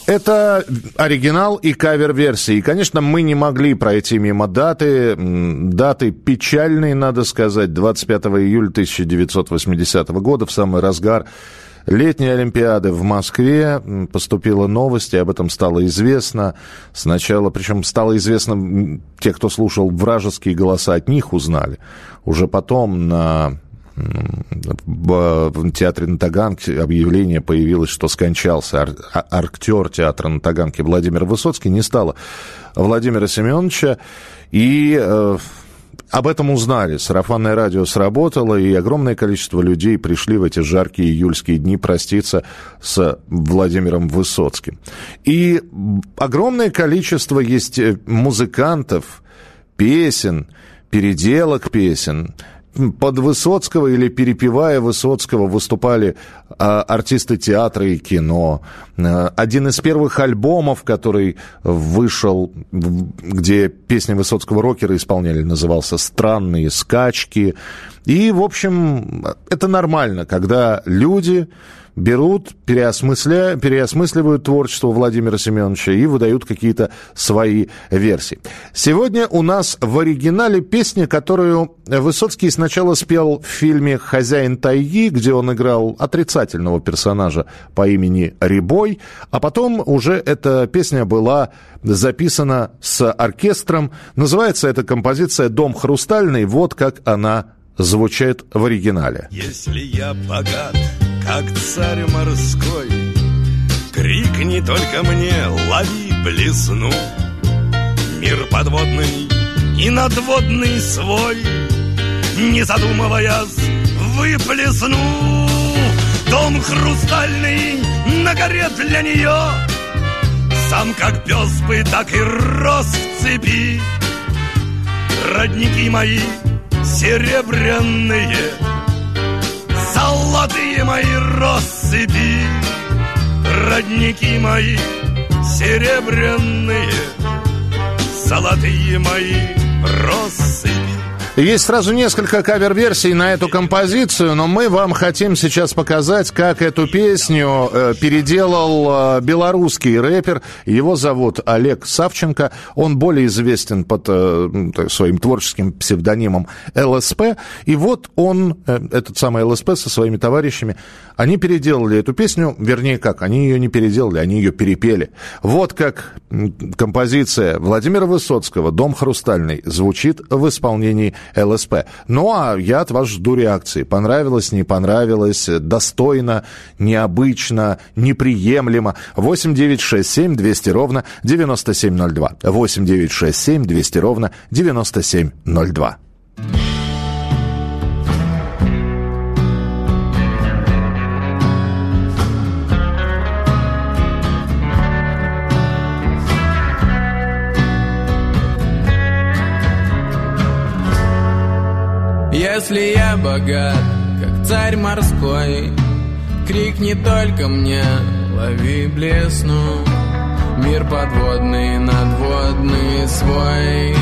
Это оригинал и кавер-версии. И, конечно, мы не могли пройти мимо даты. Даты печальные, надо сказать. 25 июля 1980 года, в самый разгар летней Олимпиады в Москве поступила новость, и об этом стало известно. Сначала, причем стало известно, те, кто слушал вражеские голоса, от них узнали. Уже потом на в театре на Таганке объявление появилось, что скончался ар- а- актер театра на Таганке Владимир Высоцкий. Не стало Владимира Семеновича. И э, об этом узнали. Сарафанное радио сработало, и огромное количество людей пришли в эти жаркие июльские дни проститься с Владимиром Высоцким. И огромное количество есть э, музыкантов, песен, переделок песен, под Высоцкого или перепевая Высоцкого выступали а, артисты театра и кино. А, один из первых альбомов, который вышел, где песни Высоцкого рокера исполняли, назывался «Странные скачки». И, в общем, это нормально, когда люди берут, переосмысля... переосмысливают творчество Владимира Семеновича и выдают какие-то свои версии. Сегодня у нас в оригинале песня, которую Высоцкий сначала спел в фильме «Хозяин тайги», где он играл отрицательного персонажа по имени Рибой, а потом уже эта песня была записана с оркестром. Называется эта композиция «Дом хрустальный». Вот как она звучит в оригинале. Если я богат, как царь морской, Крикни только мне, лови блесну. Мир подводный и надводный свой, Не задумываясь, выплесну. Дом хрустальный на горе для нее, Сам как пес бы, так и рос в цепи. Родники мои серебряные, Золотые мои россыпи, Родники мои серебряные, Золотые мои россыпи. Есть сразу несколько кавер-версий на эту композицию, но мы вам хотим сейчас показать, как эту песню э, переделал э, белорусский рэпер. Его зовут Олег Савченко. Он более известен под э, своим творческим псевдонимом ЛСП. И вот он, э, этот самый ЛСП со своими товарищами, они переделали эту песню, вернее как, они ее не переделали, они ее перепели. Вот как композиция Владимира Высоцкого «Дом хрустальный» звучит в исполнении ЛСП. Ну, а я от вас жду реакции. Понравилось, не понравилось, достойно, необычно, неприемлемо. 8 9 6 7 200 ровно 9702. 8 9 6 7 200 ровно 9702. Если я богат, как царь морской, Крикни только мне, лови блесну. Мир подводный, надводный свой,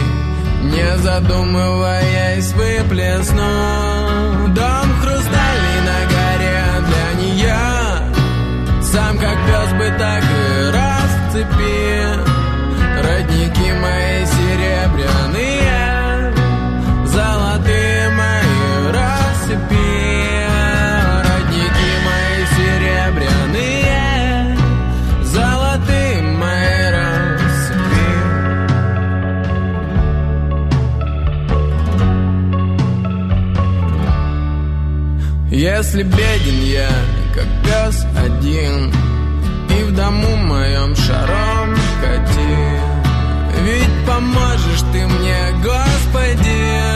Не задумываясь, выплесну. Дом хрустальный на горе для нее, Сам как пес бы так и расцепи. Если беден я, как пес один, и в дому моем шаром кати, ведь поможешь ты мне, Господи,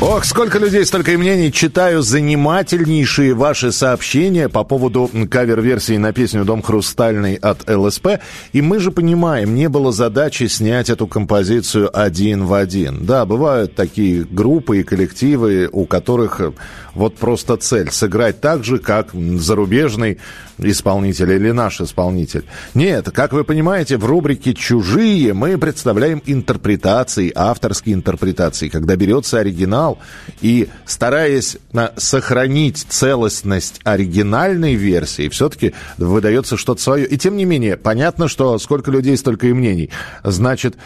Ох, сколько людей, столько и мнений. Читаю занимательнейшие ваши сообщения по поводу кавер-версии на песню «Дом хрустальный» от ЛСП. И мы же понимаем, не было задачи снять эту композицию один в один. Да, бывают такие группы и коллективы, у которых вот просто цель сыграть так же, как зарубежный исполнитель или наш исполнитель. Нет, как вы понимаете, в рубрике «Чужие» мы представляем интерпретации, авторские интерпретации, когда берется оригинал и, стараясь на, сохранить целостность оригинальной версии, все-таки выдается что-то свое. И тем не менее, понятно, что сколько людей, столько и мнений. Значит,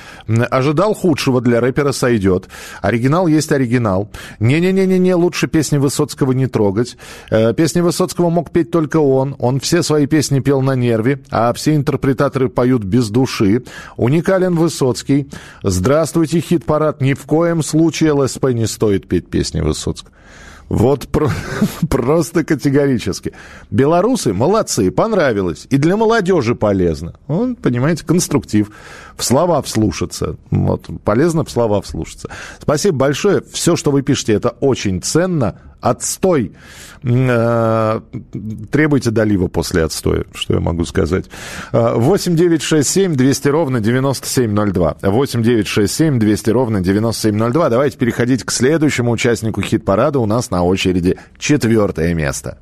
ожидал худшего для рэпера сойдет. Оригинал есть оригинал. Не-не-не-не, лучше песни Высоцкого не трогать. Э, песни Высоцкого мог петь только он. Он все свои песни пел на нерве, а все интерпретаторы поют без души. Уникален Высоцкий. Здравствуйте, хит-парад. Ни в коем случае ЛСП не стоит петь песни Высоцкого. Вот про, просто категорически. Белорусы молодцы, понравилось. И для молодежи полезно. Он, понимаете, конструктив. В слова вслушаться. Вот, полезно в слова вслушаться. Спасибо большое. Все, что вы пишете, это очень ценно. Отстой. Э, требуйте долива после отстоя, что я могу сказать. 8 9 6 7 200 ровно 9702. 8 9 6 7 200 ровно 9702. Давайте переходить к следующему участнику хит-парада. У нас на очереди четвертое место.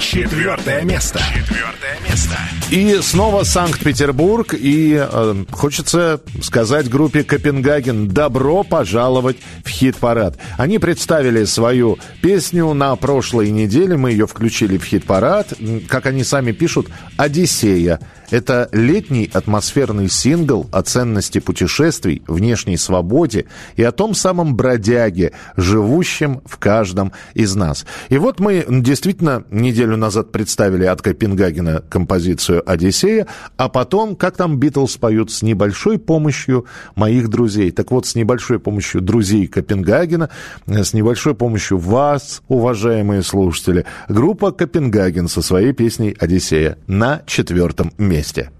Четвертое место. Четвертое место. И снова Санкт-Петербург. И э, хочется сказать группе Копенгаген добро пожаловать в хит-парад. Они представили свою песню на прошлой неделе. Мы ее включили в хит-парад. Как они сами пишут, «Одиссея». Это летний атмосферный сингл о ценности путешествий, внешней свободе и о том самом бродяге, живущем в каждом из нас. И вот мы действительно неделю назад представили от Копенгагена композицию «Одиссея», а потом, как там Битлз поют, с небольшой помощью моих друзей. Так вот, с небольшой помощью друзей Копенгагена, с небольшой помощью вас, уважаемые слушатели, группа Копенгаген со своей песней «Одиссея» на четвертом месте.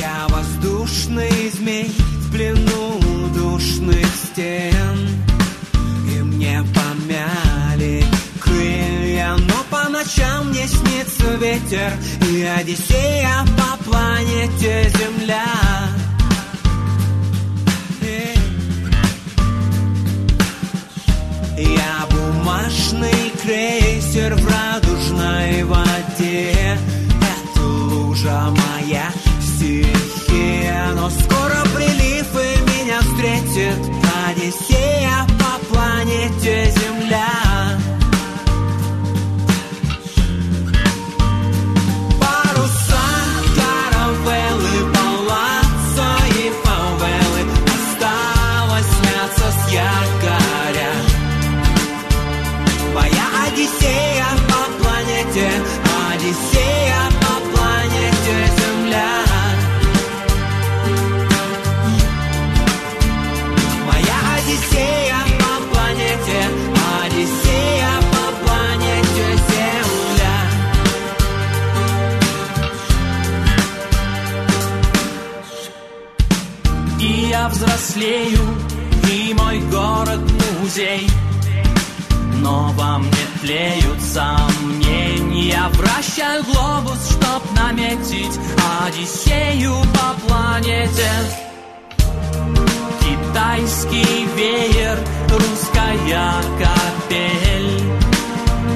Я воздушный ночам мне снится ветер И Одиссея по планете Земля. Я бумажный крейсер в радужной воде. Лужа моя стихия Но скоро прилив и меня встретит Вращаю глобус, чтоб наметить Одиссею по планете. Китайский веер, русская капель.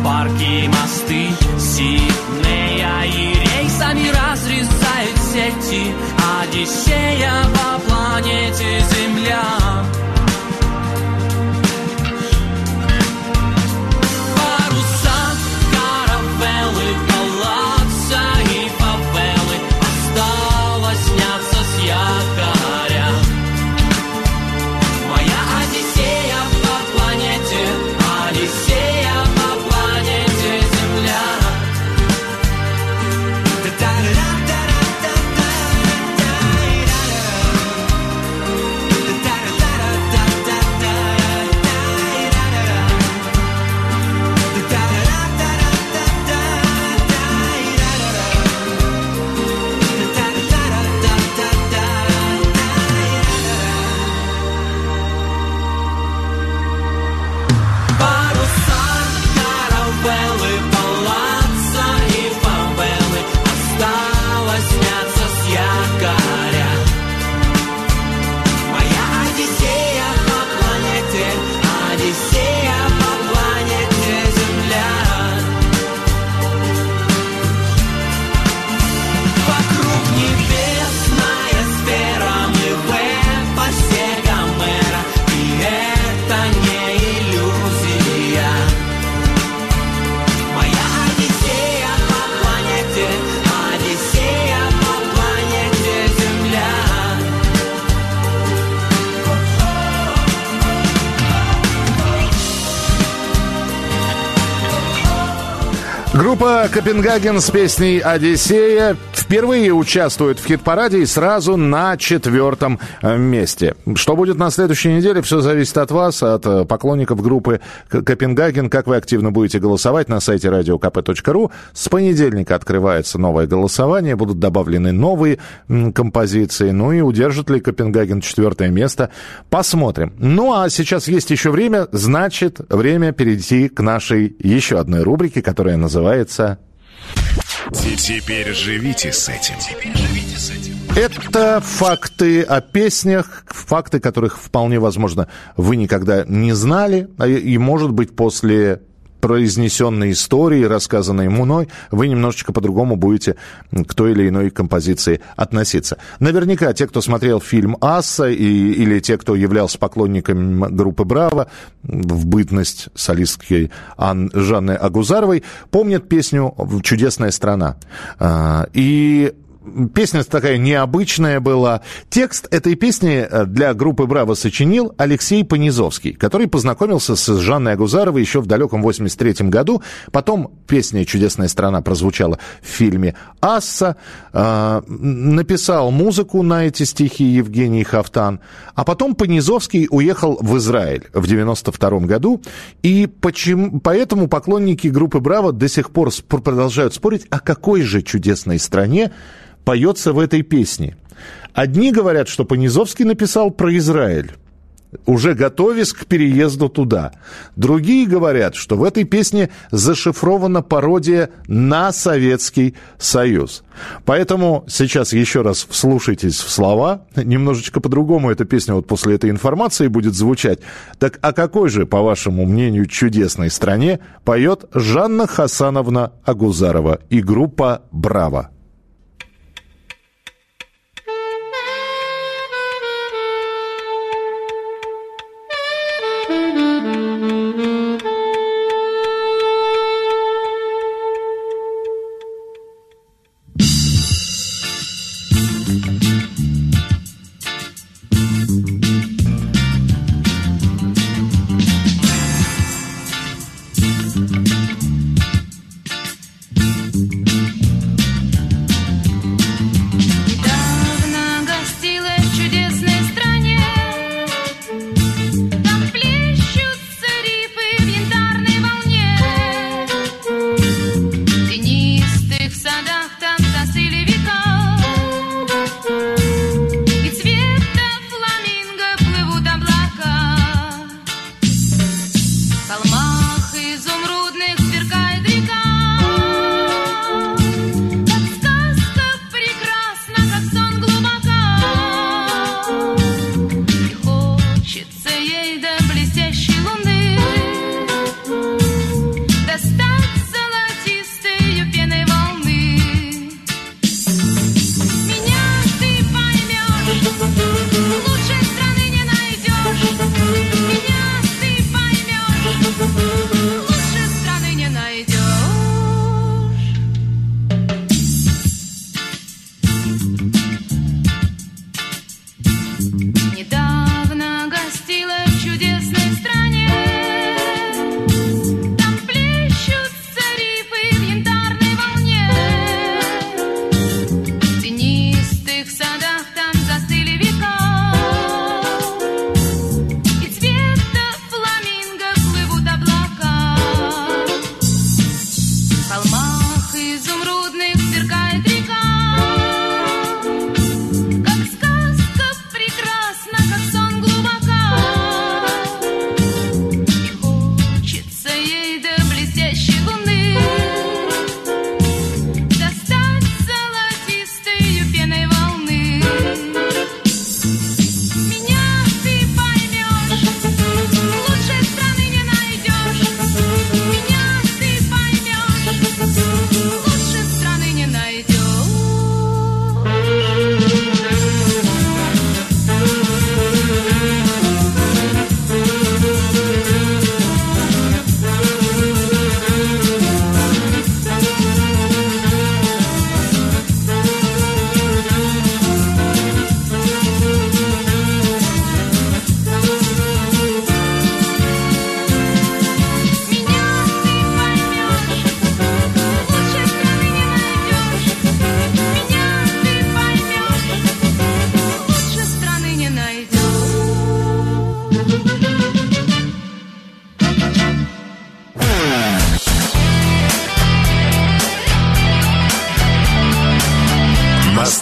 Парки, мосты, Сиднея и рейсами разрезают сети. Одиссея по планете Группа Копенгаген с песней «Одиссея» впервые участвует в хит-параде и сразу на четвертом э, месте. Что будет на следующей неделе, все зависит от вас, от э, поклонников группы Копенгаген. Как вы активно будете голосовать на сайте radiokp.ru. С понедельника открывается новое голосование, будут добавлены новые композиции. Ну и удержит ли Копенгаген четвертое место, посмотрим. Ну а сейчас есть еще время, значит, время перейти к нашей еще одной рубрике, которая называется называется... Теперь живите с этим. Это факты о песнях, факты, которых вполне возможно вы никогда не знали, а и, может быть, после произнесенной истории, рассказанной мной, вы немножечко по-другому будете к той или иной композиции относиться. Наверняка те, кто смотрел фильм «Асса» и, или те, кто являлся поклонниками группы «Браво» в бытность солистки Ан, Жанны Агузаровой, помнят песню «Чудесная страна». А, и Песня такая необычная была. Текст этой песни э, для группы «Браво» сочинил Алексей Понизовский, который познакомился с Жанной Агузаровой еще в далеком 83 году. Потом песня «Чудесная страна» прозвучала в фильме «Асса». Э, написал музыку на эти стихи Евгений Хафтан. А потом Понизовский уехал в Израиль в 92 году. И почему, поэтому поклонники группы «Браво» до сих пор продолжают спорить, о какой же чудесной стране поется в этой песне. Одни говорят, что Понизовский написал про Израиль, уже готовясь к переезду туда. Другие говорят, что в этой песне зашифрована пародия на Советский Союз. Поэтому сейчас еще раз вслушайтесь в слова. Немножечко по-другому эта песня вот после этой информации будет звучать. Так о какой же, по вашему мнению, чудесной стране поет Жанна Хасановна Агузарова и группа «Браво»?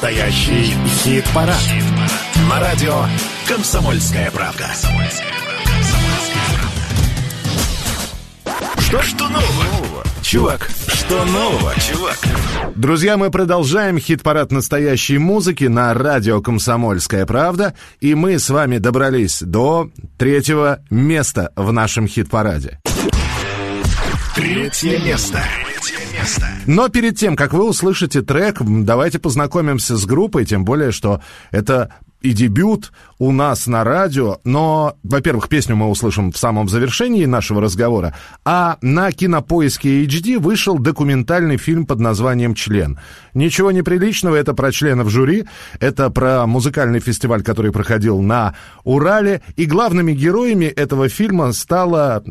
Настоящий хит-парад. На радио «Комсомольская правда». Что, что нового? Чувак, что нового, чувак? Друзья, мы продолжаем хит-парад настоящей музыки на радио «Комсомольская правда», и мы с вами добрались до третьего места в нашем хит-параде. Третье место. Но перед тем, как вы услышите трек, давайте познакомимся с группой, тем более, что это и дебют у нас на радио, но, во-первых, песню мы услышим в самом завершении нашего разговора, а на кинопоиске HD вышел документальный фильм под названием «Член». Ничего неприличного, это про членов жюри, это про музыкальный фестиваль, который проходил на Урале, и главными героями этого фильма стала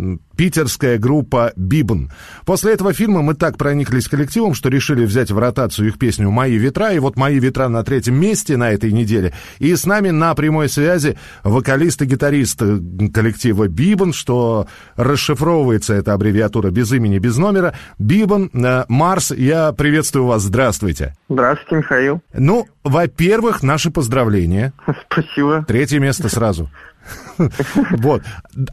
питерская группа «Бибн». После этого фильма мы так прониклись коллективом, что решили взять в ротацию их песню «Мои ветра», и вот «Мои ветра» на третьем месте на этой неделе. И с нами на прямой связи вокалист и гитарист э, коллектива «Бибн», что расшифровывается эта аббревиатура без имени, без номера. «Бибн», э, Марс, я приветствую вас, здравствуйте. Здравствуйте, Михаил. Ну, во-первых, наши поздравления. Спасибо. Третье место сразу. Вот.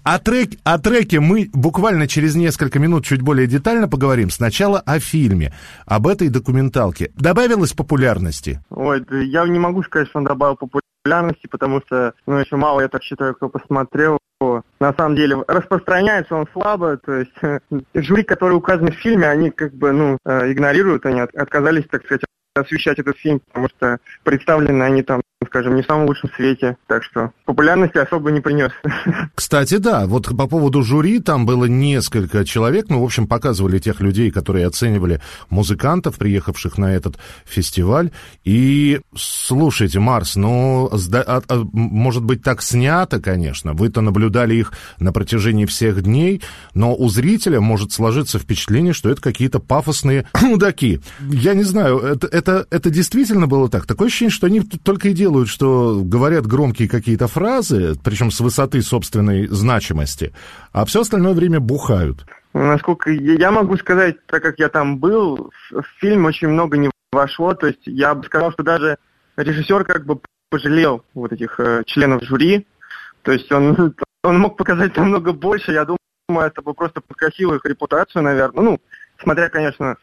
О, трек, о треке мы буквально через несколько минут чуть более детально поговорим. Сначала о фильме, об этой документалке. Добавилось популярности? Ой, я не могу сказать, что он добавил популярности, потому что, ну, еще мало, я так считаю, кто посмотрел. На самом деле, распространяется он слабо, то есть жюри, которые указаны в фильме, они как бы, ну, э, игнорируют, они от- отказались, так сказать, освещать этот фильм, потому что представлены они там, скажем, не в самом лучшем свете, так что популярности особо не принес. Кстати, да, вот по поводу жюри там было несколько человек, ну, в общем, показывали тех людей, которые оценивали музыкантов, приехавших на этот фестиваль. И слушайте, Марс, ну, а- а, может быть, так снято, конечно, вы-то наблюдали их на протяжении всех дней, но у зрителя может сложиться впечатление, что это какие-то пафосные мудаки. Я не знаю, это, это, это действительно было так? Такое ощущение, что они только и делают, что говорят громкие какие-то фразы, причем с высоты собственной значимости, а все остальное время бухают. Насколько я могу сказать, так как я там был, в фильм очень много не вошло, то есть я бы сказал, что даже режиссер как бы пожалел вот этих э, членов жюри, то есть он, он мог показать намного больше, я думаю, это бы просто подкосило их репутацию, наверное, ну, смотря, конечно,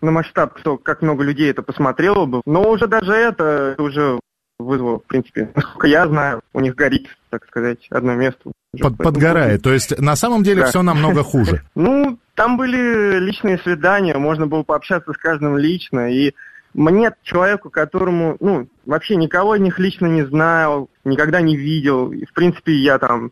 на масштаб, кто, как много людей это посмотрело бы, но уже даже это уже вызвало, в принципе, насколько я знаю, у них горит, так сказать, одно место. Под- подгорает. То есть на самом деле Да. все намного хуже. Ну, там были личные свидания, можно было пообщаться с каждым лично, и мне, человеку, которому, ну, вообще никого из них лично не знал, никогда не видел, и, в принципе, я там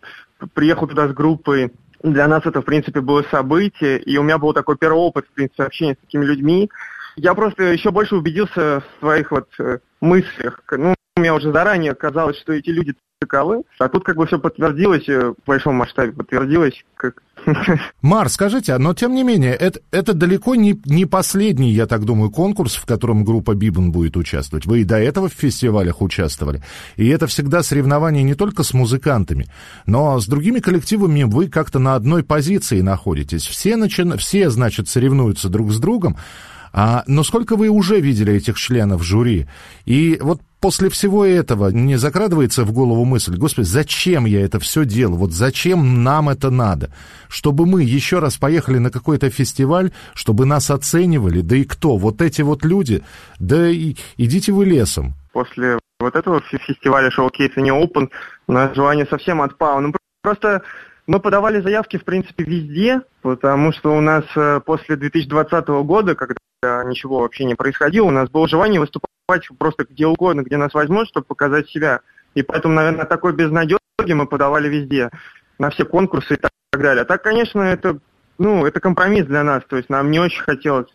приехал туда с группой, для нас это, в принципе, было событие, и у меня был такой первый опыт, в принципе, общения с такими людьми. Я просто еще больше убедился в своих вот э, мыслях. Ну, мне уже заранее казалось, что эти люди таковы, а тут как бы все подтвердилось э, в большом масштабе, подтвердилось, как Мар, скажите, но тем не менее, это, это далеко не, не последний, я так думаю, конкурс, в котором группа Бибан будет участвовать. Вы и до этого в фестивалях участвовали. И это всегда соревнование не только с музыкантами, но с другими коллективами вы как-то на одной позиции находитесь. Все, начи... Все значит, соревнуются друг с другом. А, но сколько вы уже видели этих членов жюри? И вот после всего этого не закрадывается в голову мысль, господи, зачем я это все делаю? Вот зачем нам это надо? Чтобы мы еще раз поехали на какой-то фестиваль, чтобы нас оценивали, да и кто? Вот эти вот люди, да и идите вы лесом. после вот этого фе- фестиваля шоу-кейса не Open, у желание совсем отпало. Ну, просто мы подавали заявки, в принципе, везде, потому что у нас э, после 2020 года, когда ничего вообще не происходило, у нас было желание выступать просто где угодно, где нас возьмут, чтобы показать себя. И поэтому, наверное, такой безнадеги мы подавали везде, на все конкурсы и так далее. А так, конечно, это, ну, это компромисс для нас, то есть нам не очень хотелось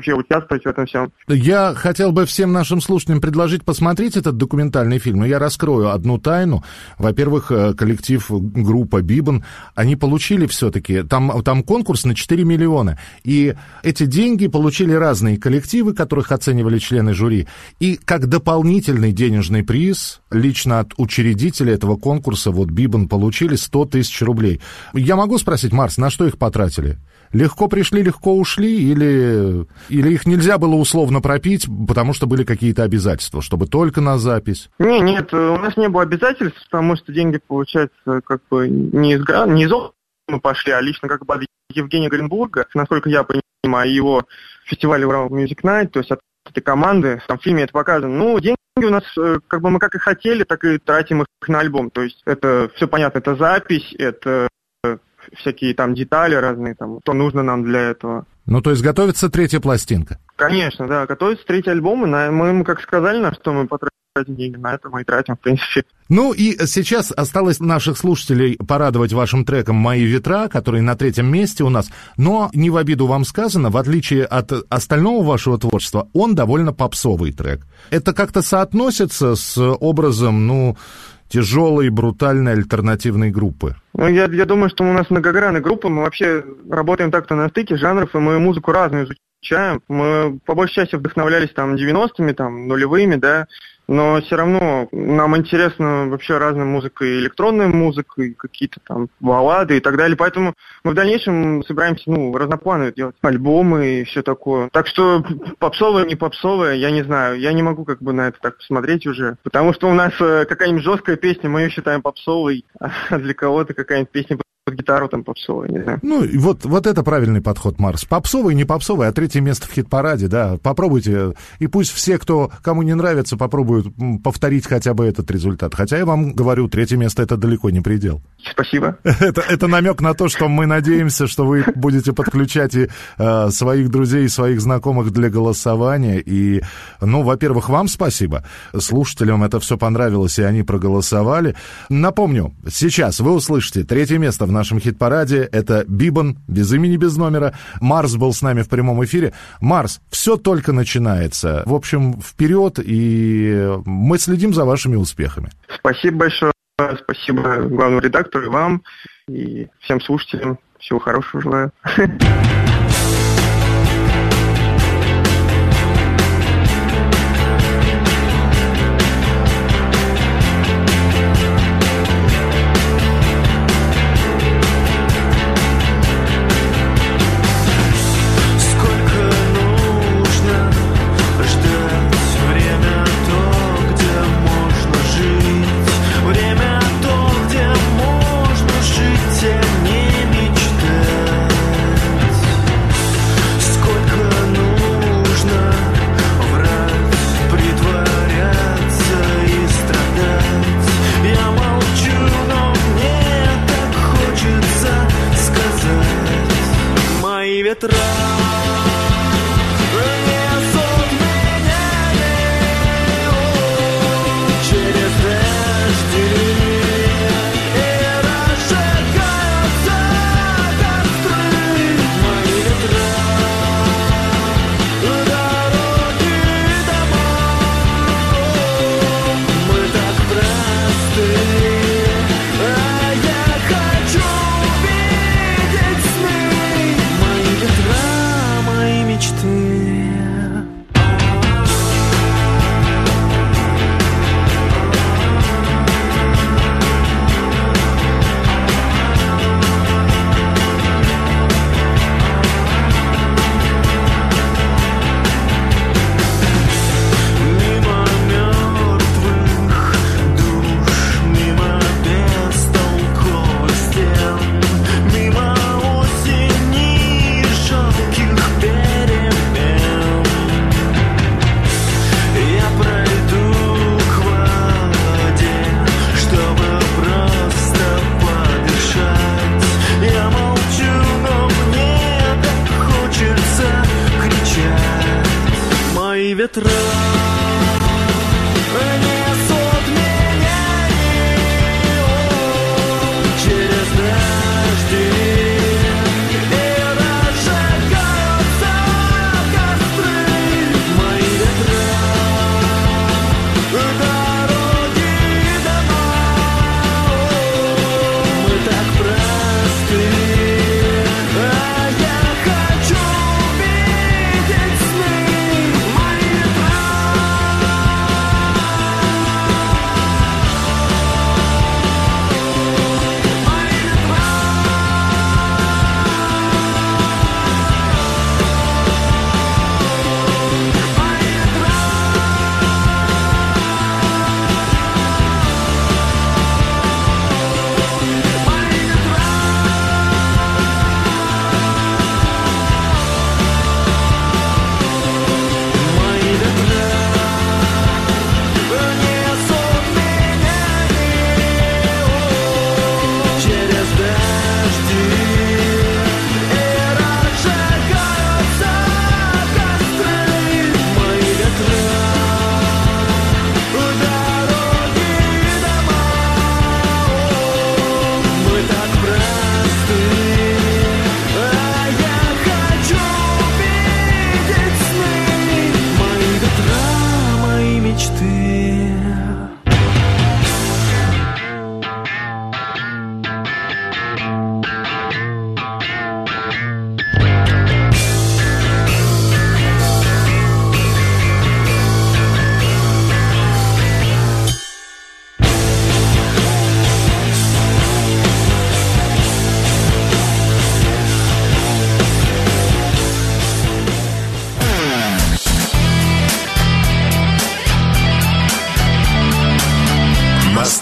вообще участвовать в этом всем. Я хотел бы всем нашим слушателям предложить посмотреть этот документальный фильм, но я раскрою одну тайну. Во-первых, э, коллектив группа Бибан, они получили все-таки, там, там конкурс на 4 миллиона, и эти деньги получили разные коллективы, которых оценивали члены жюри, и как дополнительный денежный приз лично от учредителя этого конкурса, вот Бибан получили 100 тысяч рублей. Я могу спросить, Марс, на что их потратили? Легко пришли, легко ушли, или, или их нельзя было условно пропить, потому что были какие-то обязательства, чтобы только на запись? Не, нет, у нас не было обязательств, потому что деньги, получается, как бы не из, не из мы пошли, а лично как бы от Евгения Гринбурга, насколько я понимаю, его фестиваль Урал Music Night, то есть от этой команды, там в фильме это показано. Ну, деньги у нас, э, как бы мы как и хотели, так и тратим их на альбом. То есть это все понятно, это запись, это всякие там детали разные, там, что нужно нам для этого. Ну, то есть готовится третья пластинка? Конечно, да, готовится третий альбом, и на, мы, мы как сказали, на что мы потратим деньги, на это мы и тратим, в принципе. Ну и сейчас осталось наших слушателей порадовать вашим треком «Мои ветра», который на третьем месте у нас. Но не в обиду вам сказано, в отличие от остального вашего творчества, он довольно попсовый трек. Это как-то соотносится с образом, ну, тяжелой, брутальной альтернативной группы? Ну, я, я думаю, что у нас многогранная группа, мы вообще работаем так-то на стыке жанров, и мы музыку разную изучаем. Мы по большей части вдохновлялись там 90-ми, там нулевыми, да, но все равно нам интересна вообще разная музыка, и электронная музыка, и какие-то там баллады и так далее. Поэтому мы в дальнейшем собираемся, ну, разноплановые делать альбомы и все такое. Так что попсовое, не попсовое, я не знаю. Я не могу как бы на это так посмотреть уже. Потому что у нас э, какая-нибудь жесткая песня, мы ее считаем попсовой, а для кого-то какая-нибудь песня под гитару там попсовая, не знаю. Ну, вот, вот это правильный подход, Марс. Попсовый, не попсовый, а третье место в хит-параде, да. Попробуйте. И пусть все, кто, кому не нравится, попробуют повторить хотя бы этот результат. Хотя я вам говорю, третье место это далеко не предел. Спасибо. Это, это намек на то, что мы надеемся, что вы будете подключать и э, своих друзей, и своих знакомых для голосования. И, ну, во-первых, вам спасибо. Слушателям это все понравилось, и они проголосовали. Напомню, сейчас вы услышите третье место в нашем хит-параде. Это Бибан, без имени, без номера. Марс был с нами в прямом эфире. Марс, все только начинается. В общем, вперед, и мы следим за вашими успехами. Спасибо большое. Спасибо главному редактору и вам, и всем слушателям. Всего хорошего желаю.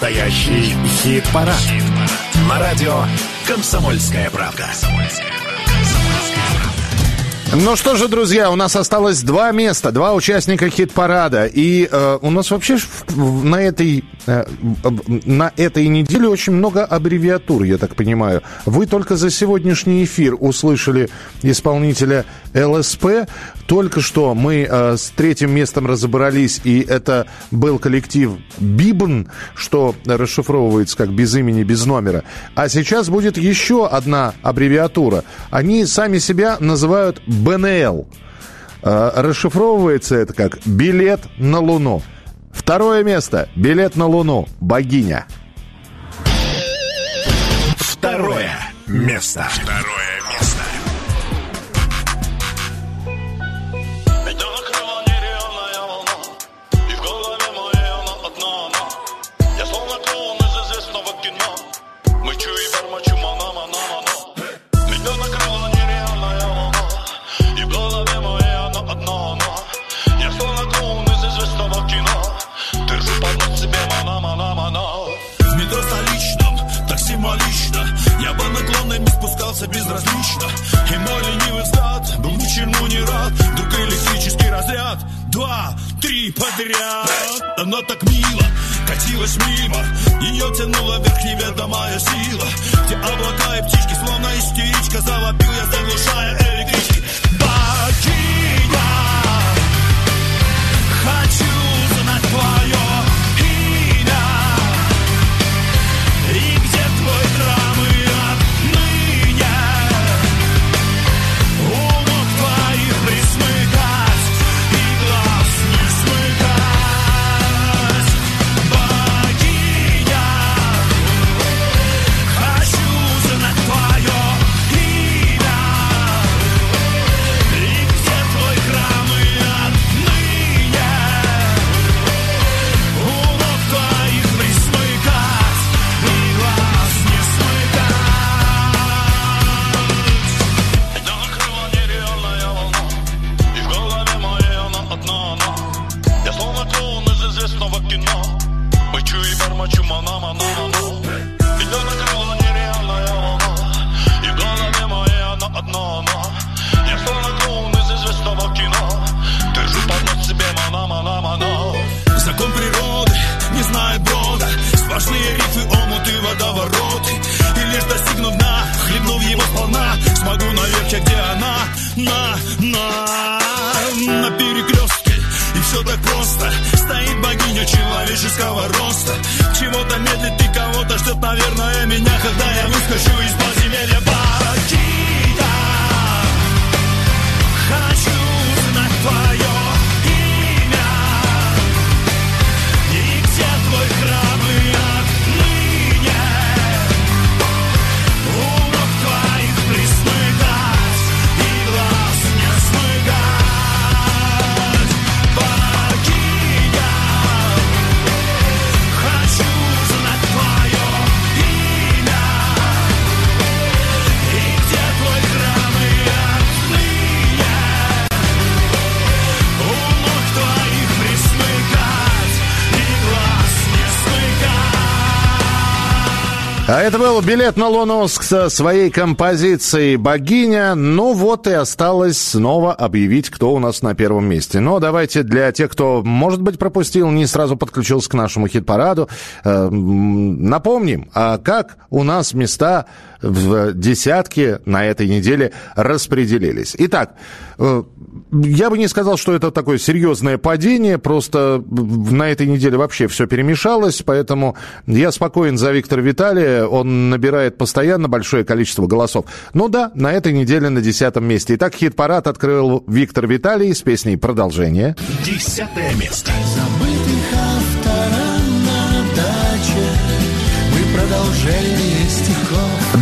Настоящий хит-парад. На радио «Комсомольская правда». Ну что же, друзья, у нас осталось два места, два участника хит-парада. И э, у нас вообще на этой, э, на этой неделе очень много аббревиатур, я так понимаю. Вы только за сегодняшний эфир услышали исполнителя ЛСП. Только что мы э, с третьим местом разобрались, и это был коллектив Бибн, что расшифровывается как без имени, без номера. А сейчас будет еще одна аббревиатура. Они сами себя называют БНЛ. Э, Расшифровывается это как «билет на Луну». Второе место. «Билет на Луну». Богиня. Второе место. Второе Два, три подряд. Она так мило катилась мимо. Ее тянула вверх неведомая сила. Где облака и птички, словно истеричка Завопил я, заглушая электрички Богиня Хочу знать твое рифы, омуты, водовороты. И лишь достигнув дна, хлебнув его сполна Смогу наверх, я где она, на, на, на перекрестке. И все так просто, стоит богиня человеческого роста. Чего-то медлит и кого-то ждет, наверное, меня Когда я выскочу из подземелья. Богиня А это был билет на Луну со своей композицией «Богиня». Ну вот и осталось снова объявить, кто у нас на первом месте. Но давайте для тех, кто, может быть, пропустил, не сразу подключился к нашему хит-параду, э, напомним, а как у нас места в десятке на этой неделе распределились. Итак, э, я бы не сказал, что это такое серьезное падение, просто на этой неделе вообще все перемешалось, поэтому я спокоен за Виктора Виталия, он набирает постоянно большое количество голосов. Ну да, на этой неделе на десятом месте. Итак, хит-парад открыл Виктор Виталий с песней «Продолжение». Десятое место.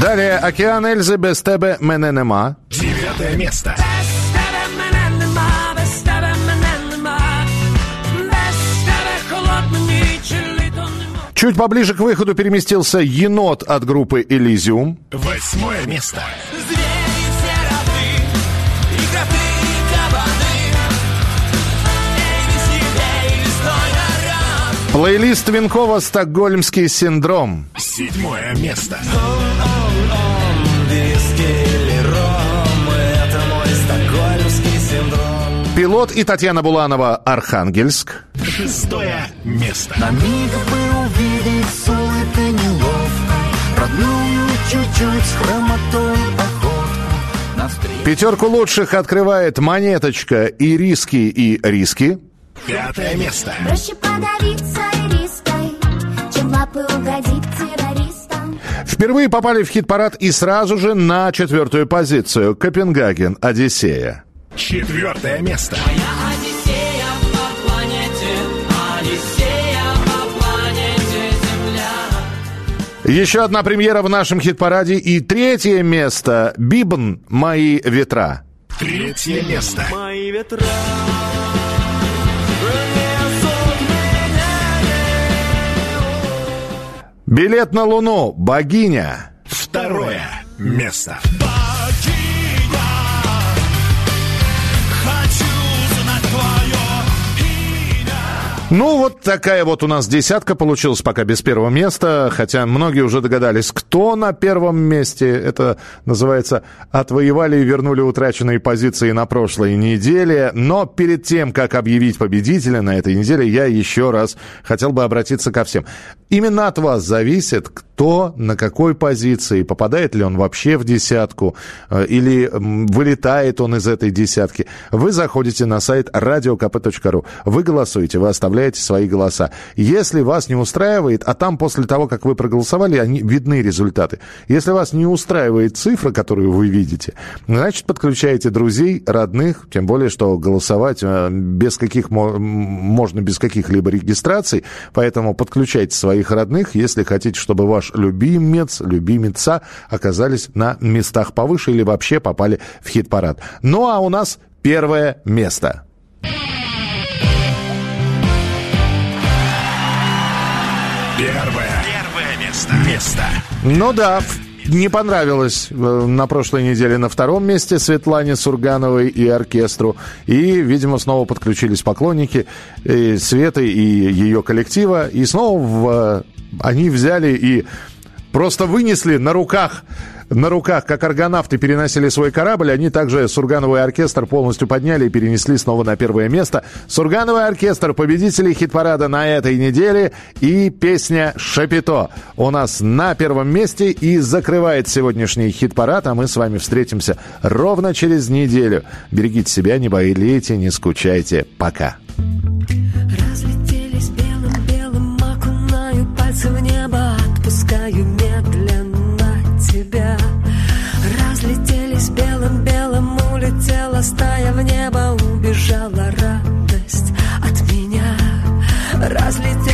Далее «Океан Эльзы без тебе мене нема». Девятое место. Чуть поближе к выходу переместился «Енот» от группы «Элизиум». Восьмое место. Плейлист Винкова «Стокгольмский синдром». Седьмое место. Пилот и Татьяна Буланова «Архангельск». Шестое место. На миг бы увидеть с улыбкой неловкой Родную чуть-чуть с хромотой походку Пятерку лучших открывает «Монеточка» и «Риски» и «Риски». Пятое место. Проще подавиться ириской, чем лапы угодить террористам. Впервые попали в хит-парад и сразу же на четвертую позицию. Копенгаген, Одиссея. Четвертое место. Одиссея по планете, Одиссея по планете Земля. Еще одна премьера в нашем хит-параде и третье место. Бибн «Мои ветра». Третье место. Мои ветра Билет на Луну, богиня. Второе место. Ну, вот такая вот у нас десятка получилась пока без первого места, хотя многие уже догадались, кто на первом месте. Это называется «Отвоевали и вернули утраченные позиции на прошлой неделе». Но перед тем, как объявить победителя на этой неделе, я еще раз хотел бы обратиться ко всем. Именно от вас зависит, кто на какой позиции, попадает ли он вообще в десятку, э, или вылетает он из этой десятки. Вы заходите на сайт radiokp.ru, вы голосуете, вы оставляете свои голоса. Если вас не устраивает, а там после того, как вы проголосовали, они, видны результаты. Если вас не устраивает цифра, которую вы видите, значит, подключаете друзей, родных, тем более, что голосовать э, без каких, можно без каких-либо регистраций, поэтому подключайте своих родных, если хотите, чтобы ваш любимец, любимица оказались на местах повыше или вообще попали в хит-парад. Ну а у нас первое место. Первое. Место. Место. Ну да, не понравилось э, на прошлой неделе на втором месте Светлане Сургановой и оркестру. И, видимо, снова подключились поклонники э, Светы и ее коллектива. И снова в, э, они взяли и просто вынесли на руках на руках, как аргонавты переносили свой корабль, они также Сургановый оркестр полностью подняли и перенесли снова на первое место. Сургановый оркестр, победители хит-парада на этой неделе и песня «Шапито» у нас на первом месте и закрывает сегодняшний хит-парад, а мы с вами встретимся ровно через неделю. Берегите себя, не болейте, не скучайте. Пока. Разлетелись улетела стая в небо, убежала радость от меня. Разлетелись,